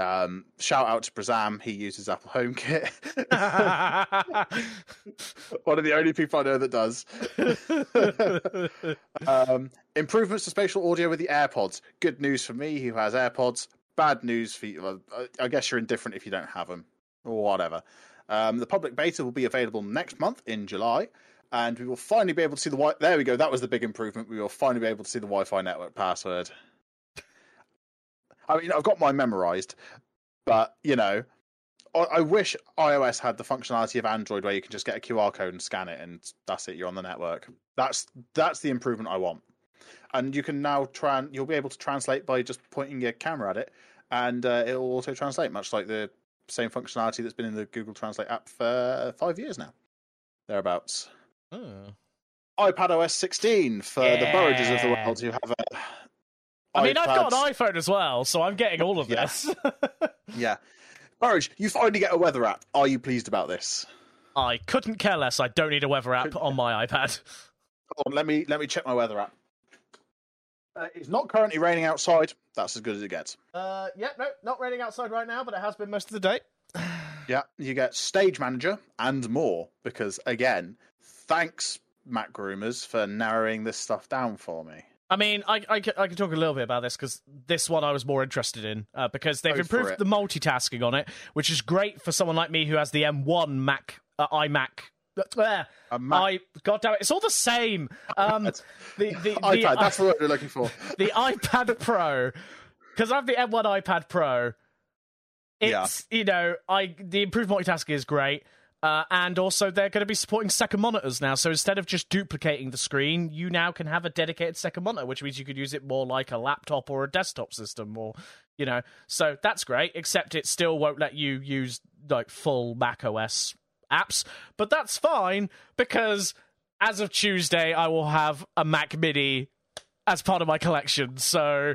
Um, shout out to Brazam, he uses Apple HomeKit. One of the only people I know that does. um, improvements to spatial audio with the AirPods. Good news for me who has AirPods. Bad news for you. well, I- guess you're indifferent if you don't have them. Or whatever. Um, the public beta will be available next month in July, and we will finally be able to see the Wi There we go. That was the big improvement. We will finally be able to see the Wi-Fi network password. I mean, I've got mine memorized, but you know, I, I wish iOS had the functionality of Android where you can just get a QR code and scan it, and that's it. You're on the network. That's that's the improvement I want. And you can now try. You'll be able to translate by just pointing your camera at it, and uh, it will auto translate, much like the same functionality that's been in the Google Translate app for five years now, thereabouts. Oh. iPad OS 16 for the Burridges of the world who have a. I mean, I've got an iPhone as well, so I'm getting all of Yeah. this. Yeah. Burridge, you finally get a weather app. Are you pleased about this? I couldn't care less. I don't need a weather app on my iPad. Hold on, let me let me check my weather app. Uh, it's not currently raining outside. That's as good as it gets. Uh, yeah, no, not raining outside right now, but it has been most of the day. Yeah, you get Stage Manager and more because again, thanks MacRumors for narrowing this stuff down for me. I mean, I, I, can, I can talk a little bit about this because this one I was more interested in uh, because they've Go improved the multitasking on it, which is great for someone like me who has the M1 Mac uh, iMac. Uh, I God damn it, it's all the same. Um, the the, the, iPad, that's the word we're looking for. the iPad Pro because I have the M1 iPad Pro. Yeah. It's you know I the improved multitasking is great. Uh, and also, they're going to be supporting second monitors now. So instead of just duplicating the screen, you now can have a dedicated second monitor, which means you could use it more like a laptop or a desktop system, or you know. So that's great. Except it still won't let you use like full Mac OS apps, but that's fine because as of Tuesday, I will have a Mac Mini as part of my collection. So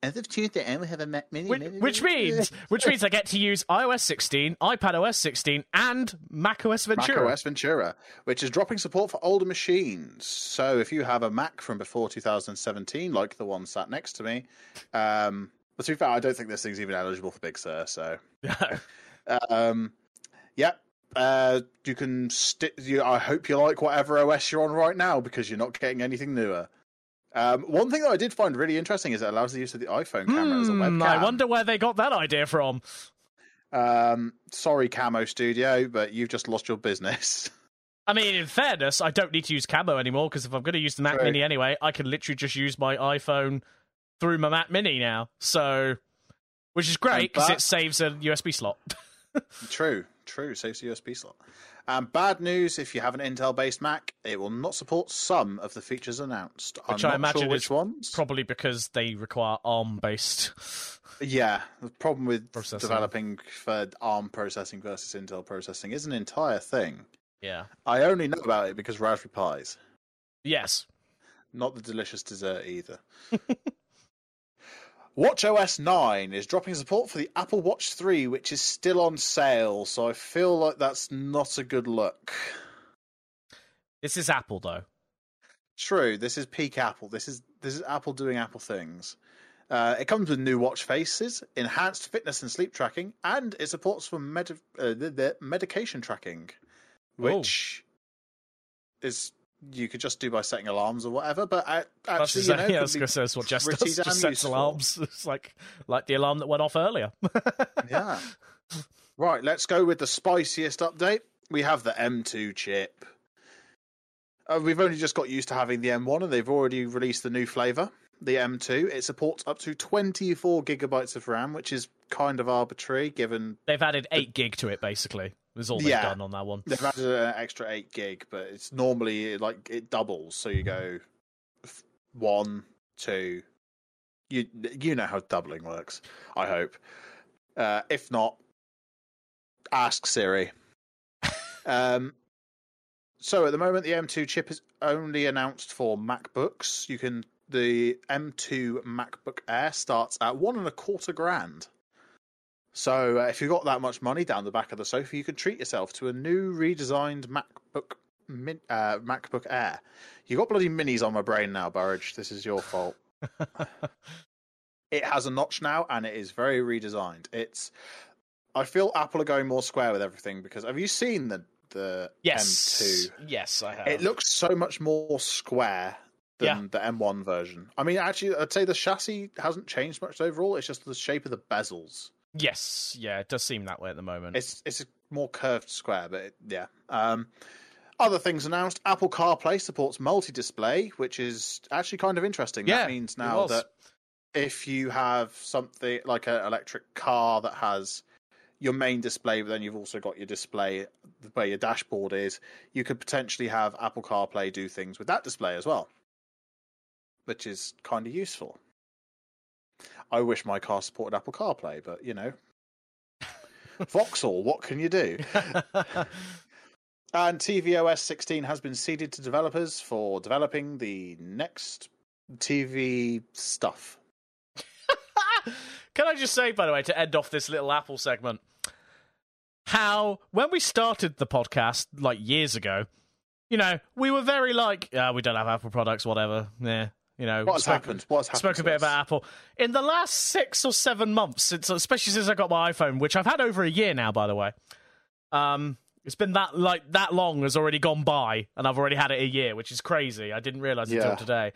As of Tuesday, I will have a Mac Mini. which, which means which means I get to use iOS 16, iPad OS 16, and Mac OS Ventura. Mac OS Ventura, which is dropping support for older machines. So if you have a Mac from before 2017, like the one sat next to me, um, but to be fair, I don't think this thing's even eligible for Big Sur. So, um, yeah, uh, you can. Sti- you, I hope you like whatever OS you're on right now because you're not getting anything newer. Um, one thing that I did find really interesting is it allows the use of the iPhone camera as a Hmm, webcam. I wonder where they got that idea from. Um, sorry, Camo Studio, but you've just lost your business. I mean, in fairness, I don't need to use Camo anymore because if I'm going to use the Mac True. Mini anyway, I can literally just use my iPhone through my Mac Mini now. So, which is great because it saves a USB slot. True, true. Saves the USB slot. Um, bad news: if you have an Intel-based Mac, it will not support some of the features announced. Which I'm I not imagine sure which is ones. Probably because they require ARM based. yeah, the problem with Processing. developing for ARM processing versus Intel processing is an entire thing. Yeah. I only know about it because Raspberry Pis, Yes. not the delicious dessert either. WatchOS 9 is dropping support for the Apple Watch 3, which is still on sale, so I feel like that's not a good look. This is Apple though. True, this is peak Apple. This is this is Apple doing Apple things. Uh, it comes with new watch faces, enhanced fitness and sleep tracking, and it supports for med- uh, the, the medication tracking, which is you could just do by setting alarms or whatever. But I, actually, you know, yeah, I was going to say that's what Jess does. Just sets alarms. It's like like the alarm that went off earlier. yeah. Right, let's go with the spiciest update. We have the M2 chip. Uh, we've only just got used to having the M1, and they've already released the new flavor, the M2. It supports up to 24 gigabytes of RAM, which is kind of arbitrary given They've added eight gig to it. Basically, is all they've done on that one. they've added an extra 8 gig, but it's normally like it doubles. So you go one, two, You you know how doubling works. I hope. Uh, if not, ask Siri. um, so at the moment, the M2 chip is only announced for MacBooks. You can the M2 MacBook Air starts at one and a quarter grand. So uh, if you've got that much money down the back of the sofa, you can treat yourself to a new redesigned MacBook Min, uh, MacBook Air. You got bloody minis on my brain now, Burridge. This is your fault. it has a notch now, and it is very redesigned. It's. I feel Apple are going more square with everything because have you seen the the yes. M2? Yes, I have. It looks so much more square than Yeah. the M1 version. I mean, actually, I'd say the chassis hasn't changed much overall. It's just the shape of the bezels. Yes, yeah, it does seem that way at the moment. It's it's a more curved square, but it, yeah. Um, other things announced: Apple CarPlay supports multi-display, which is actually kind of interesting. Yeah, that means now that if you have something like an electric car that has your main display, but then you've also got your display where your dashboard is, you could potentially have Apple CarPlay do things with that display as well, which is kind of useful. I wish my car supported Apple CarPlay, but you know, Vauxhall, what can you do? And tvOS 16 has been seeded to developers for developing the next TV stuff. Can I just say, by the way, to end off this little Apple segment, how when we started the podcast like years ago, you know, we were very like, yeah, we don't have Apple products, whatever. Yeah, you know, What has spoke- happened? What has happened? Spoke a bit us? about Apple in the last six or seven months, since especially since I got my iPhone, which I've had over a year now, by the way. Um, it's been that like that long has already gone by, and I've already had it a year, which is crazy. I didn't realize Yeah. until today.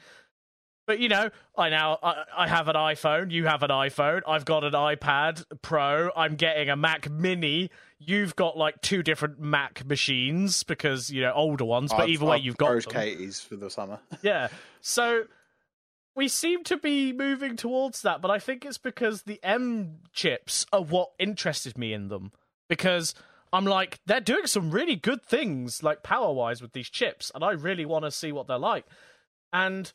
But you know, I now I, I have an iPhone. You have an iPhone. I've got an iPad Pro. I'm getting a Mac Mini. You've got like two different Mac machines because you know older ones. But I've- either way, I've you've got. Katie's for the summer. Yeah. So we seem to be moving towards that, but I think it's because the M chips are what interested me in them. Because I'm like, they're doing some really good things, like power wise, with these chips, and I really want to see what they're like. And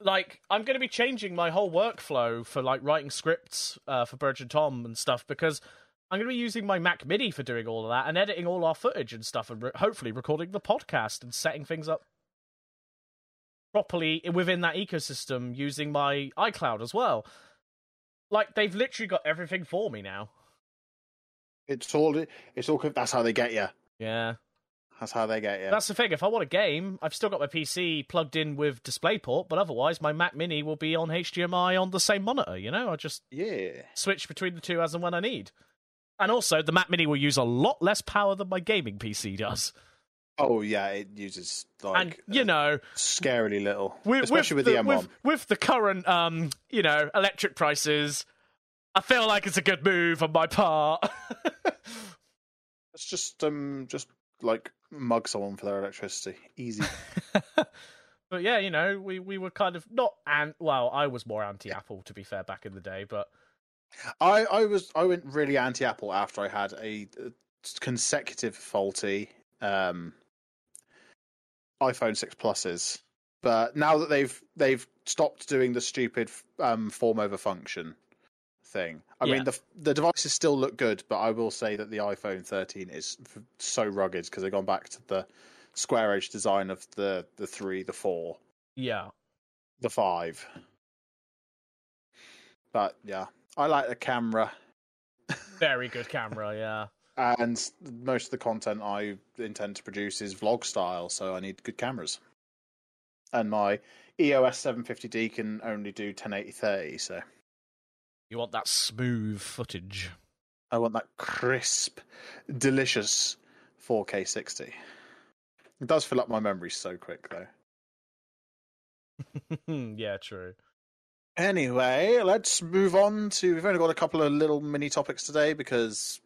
like, I'm going to be changing my whole workflow for like writing scripts uh, for Burge and Tom and stuff because I'm going to be using my Mac Mini for doing all of that and editing all our footage and stuff, and re- hopefully recording the podcast and setting things up properly within that ecosystem using my iCloud as well. Like they've literally got everything for me now. It's all. It's all. That's how they get you. Yeah. That's how they get you. That's the thing. If I want a game, I've still got my PC plugged in with DisplayPort, but otherwise my Mac Mini will be on HDMI on the same monitor, you know? I just yeah. switch between the two as and when I need. And also, the Mac Mini will use a lot less power than my gaming PC does. Oh yeah. It uses like and, you know, scarily little, with, especially with, the, M1. With, with the current, um, you know, electric prices, I feel like it's a good move on my part. It's just um, just like mug someone for their electricity. Easy. but yeah, you know, we, we were kind of not and well, I was more anti Apple to be fair back in the day, but I, I was I went really anti Apple after I had a, uh consecutive faulty um, iPhone six pluses. But now that they've they've stopped doing the stupid um, form over function thing, I Yeah. mean the the devices still look good, but I will say that the iPhone 13 is f- so rugged because they've gone back to the square edge design of the the three, the four, yeah. the five. But yeah, I like the camera. Very good camera, yeah. And most of the content I intend to produce is vlog style, so I need good cameras. And my EOS 750D can only do 1080 so You want that smooth footage. I want that crisp, delicious 4K 60. It does fill up my memory so quick, though. yeah, true. Anyway, let's move on to. We've only got a couple of little mini topics today because,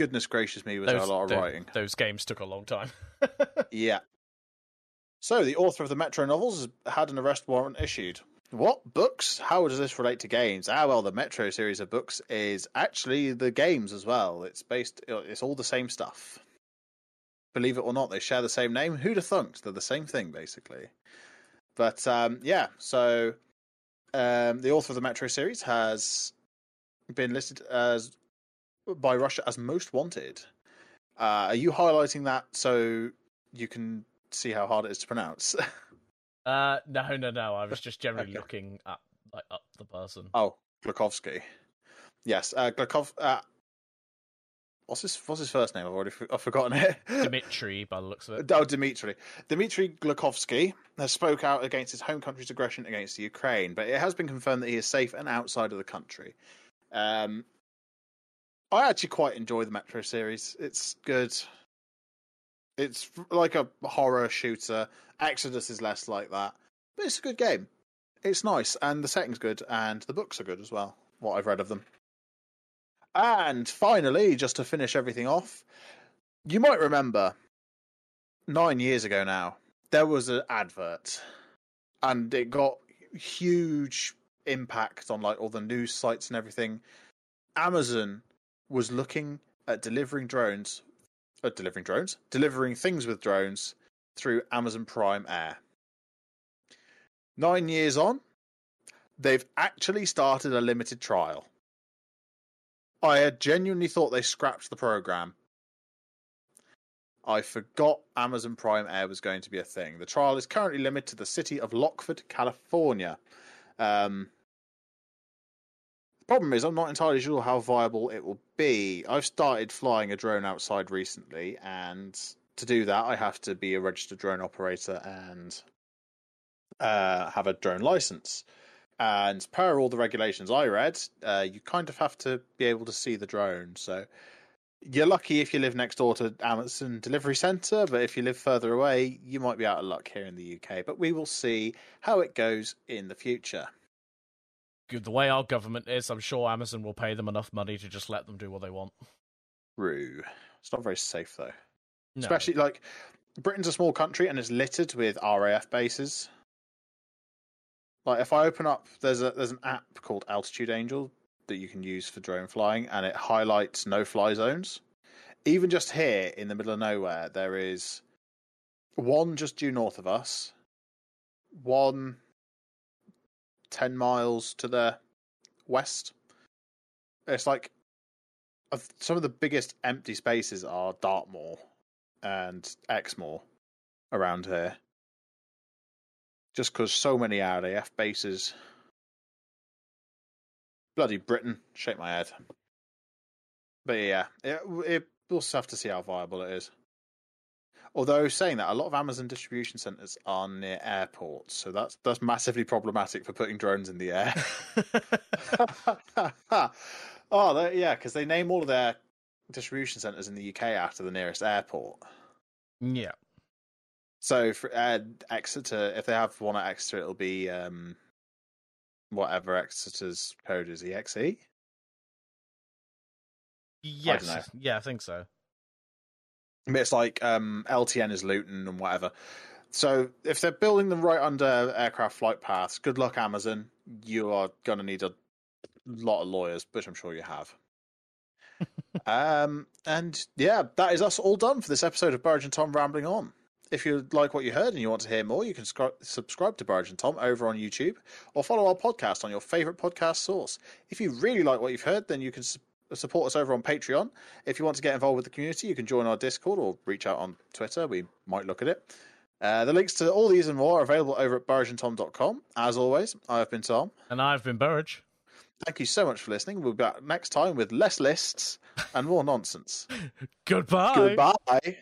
goodness gracious me, was there a lot of tho- writing. those games took a long time. Yeah. So, the author of the Metro novels has had an arrest warrant issued. What books? How does this relate to games? Ah, well, the Metro series of books is actually the games as well. It's based. It's all the same stuff. Believe it or not, they share the same name. Who'd have thunk? They're the same thing, basically. But um, yeah, so um, the author of the Metro series has been listed as by Russia as most wanted. Uh, are you highlighting that so you can see how hard it is to pronounce? Uh, no, no, no. I was just generally Okay. looking at like up the person. oh, Glukhovsky. Yes, uh, Glukov. Uh, what's his What's his first name? I've already I've forgotten it. Dmitry, by the looks of it. Oh, Dmitry. Dmitry Glukhovsky has spoke out against his home country's aggression against the Ukraine, but it has been confirmed that he is safe and outside of the country. Um, I actually quite enjoy the Metro series. It's good. It's like a horror shooter. Exodus is less like that, but it's a good game. It's nice, and the setting's good, and the books are good as well. What I've read of them. And finally, just to finish everything off, you might remember nine years ago now, there was an advert, and it got huge impact on like all the news sites and everything. Amazon was looking at delivering drones, uh, delivering drones, delivering things with drones through Amazon Prime Air. Nine years on, they've actually started a limited trial. I had genuinely thought they scrapped the program I forgot Amazon Prime Air was going to be a thing. The trial is currently limited to the city of Lockeford, California. Um, problem is, I'm not entirely sure how viable it will be. I've started flying a drone outside recently, and to do that, I have to be a registered drone operator and uh, have a drone license. And per all the regulations I read, uh, you kind of have to be able to see the drone. So you're lucky if you live next door to Amazon Delivery Centre, but if you live further away, you might be out of luck here in the UK. But we will see how it goes in the future. The way our government is, I'm sure Amazon will pay them enough money to just let them do what they want. True. It's not very safe though. No. Especially like Britain's a small country and it's littered with RAF bases. Like if I open up, there's a there's an app called Altitude Angel that you can use for drone flying, and it highlights no fly zones. Even just here in the middle of nowhere, there is one just due north of us, one 10 miles to the west. It's like some of the biggest empty spaces are Dartmoor and Exmoor around here. Just because so many RAF bases. Bloody Britain. Shake my head. But yeah, it, it, we'll just have to see how viable it is. Although saying that, a lot of Amazon distribution centers are near airports, so that's that's massively problematic for putting drones in the air. oh, yeah, because they name all of their distribution centers in the UK after the nearest airport. yeah. So for uh, Exeter, if they have one at Exeter, it'll be um, whatever Exeter's code is, EXE. Yes. know. Yeah, I think so. It's like um, LTN is Luton and whatever. So if they're building them right under aircraft flight paths, good luck, Amazon. You are going to need a lot of lawyers, which I'm sure you have. um, and yeah, that is us all done for this episode of Burge and Tom Rambling On. If you like what you heard and you want to hear more, you can scri- subscribe to Burge and Tom over on YouTube or follow our podcast on your favorite podcast source. If you really like what you've heard, then you can su- support us over on Patreon. If you want to get involved with the community, you can join our Discord or reach out on Twitter. We might look at it. Uh, the links to all these and more are available over at burgeandtom.com. As always, I have been Tom. And I've been Burridge. Thank you so much for listening. We'll be back next time with less lists and more nonsense. Goodbye. Goodbye.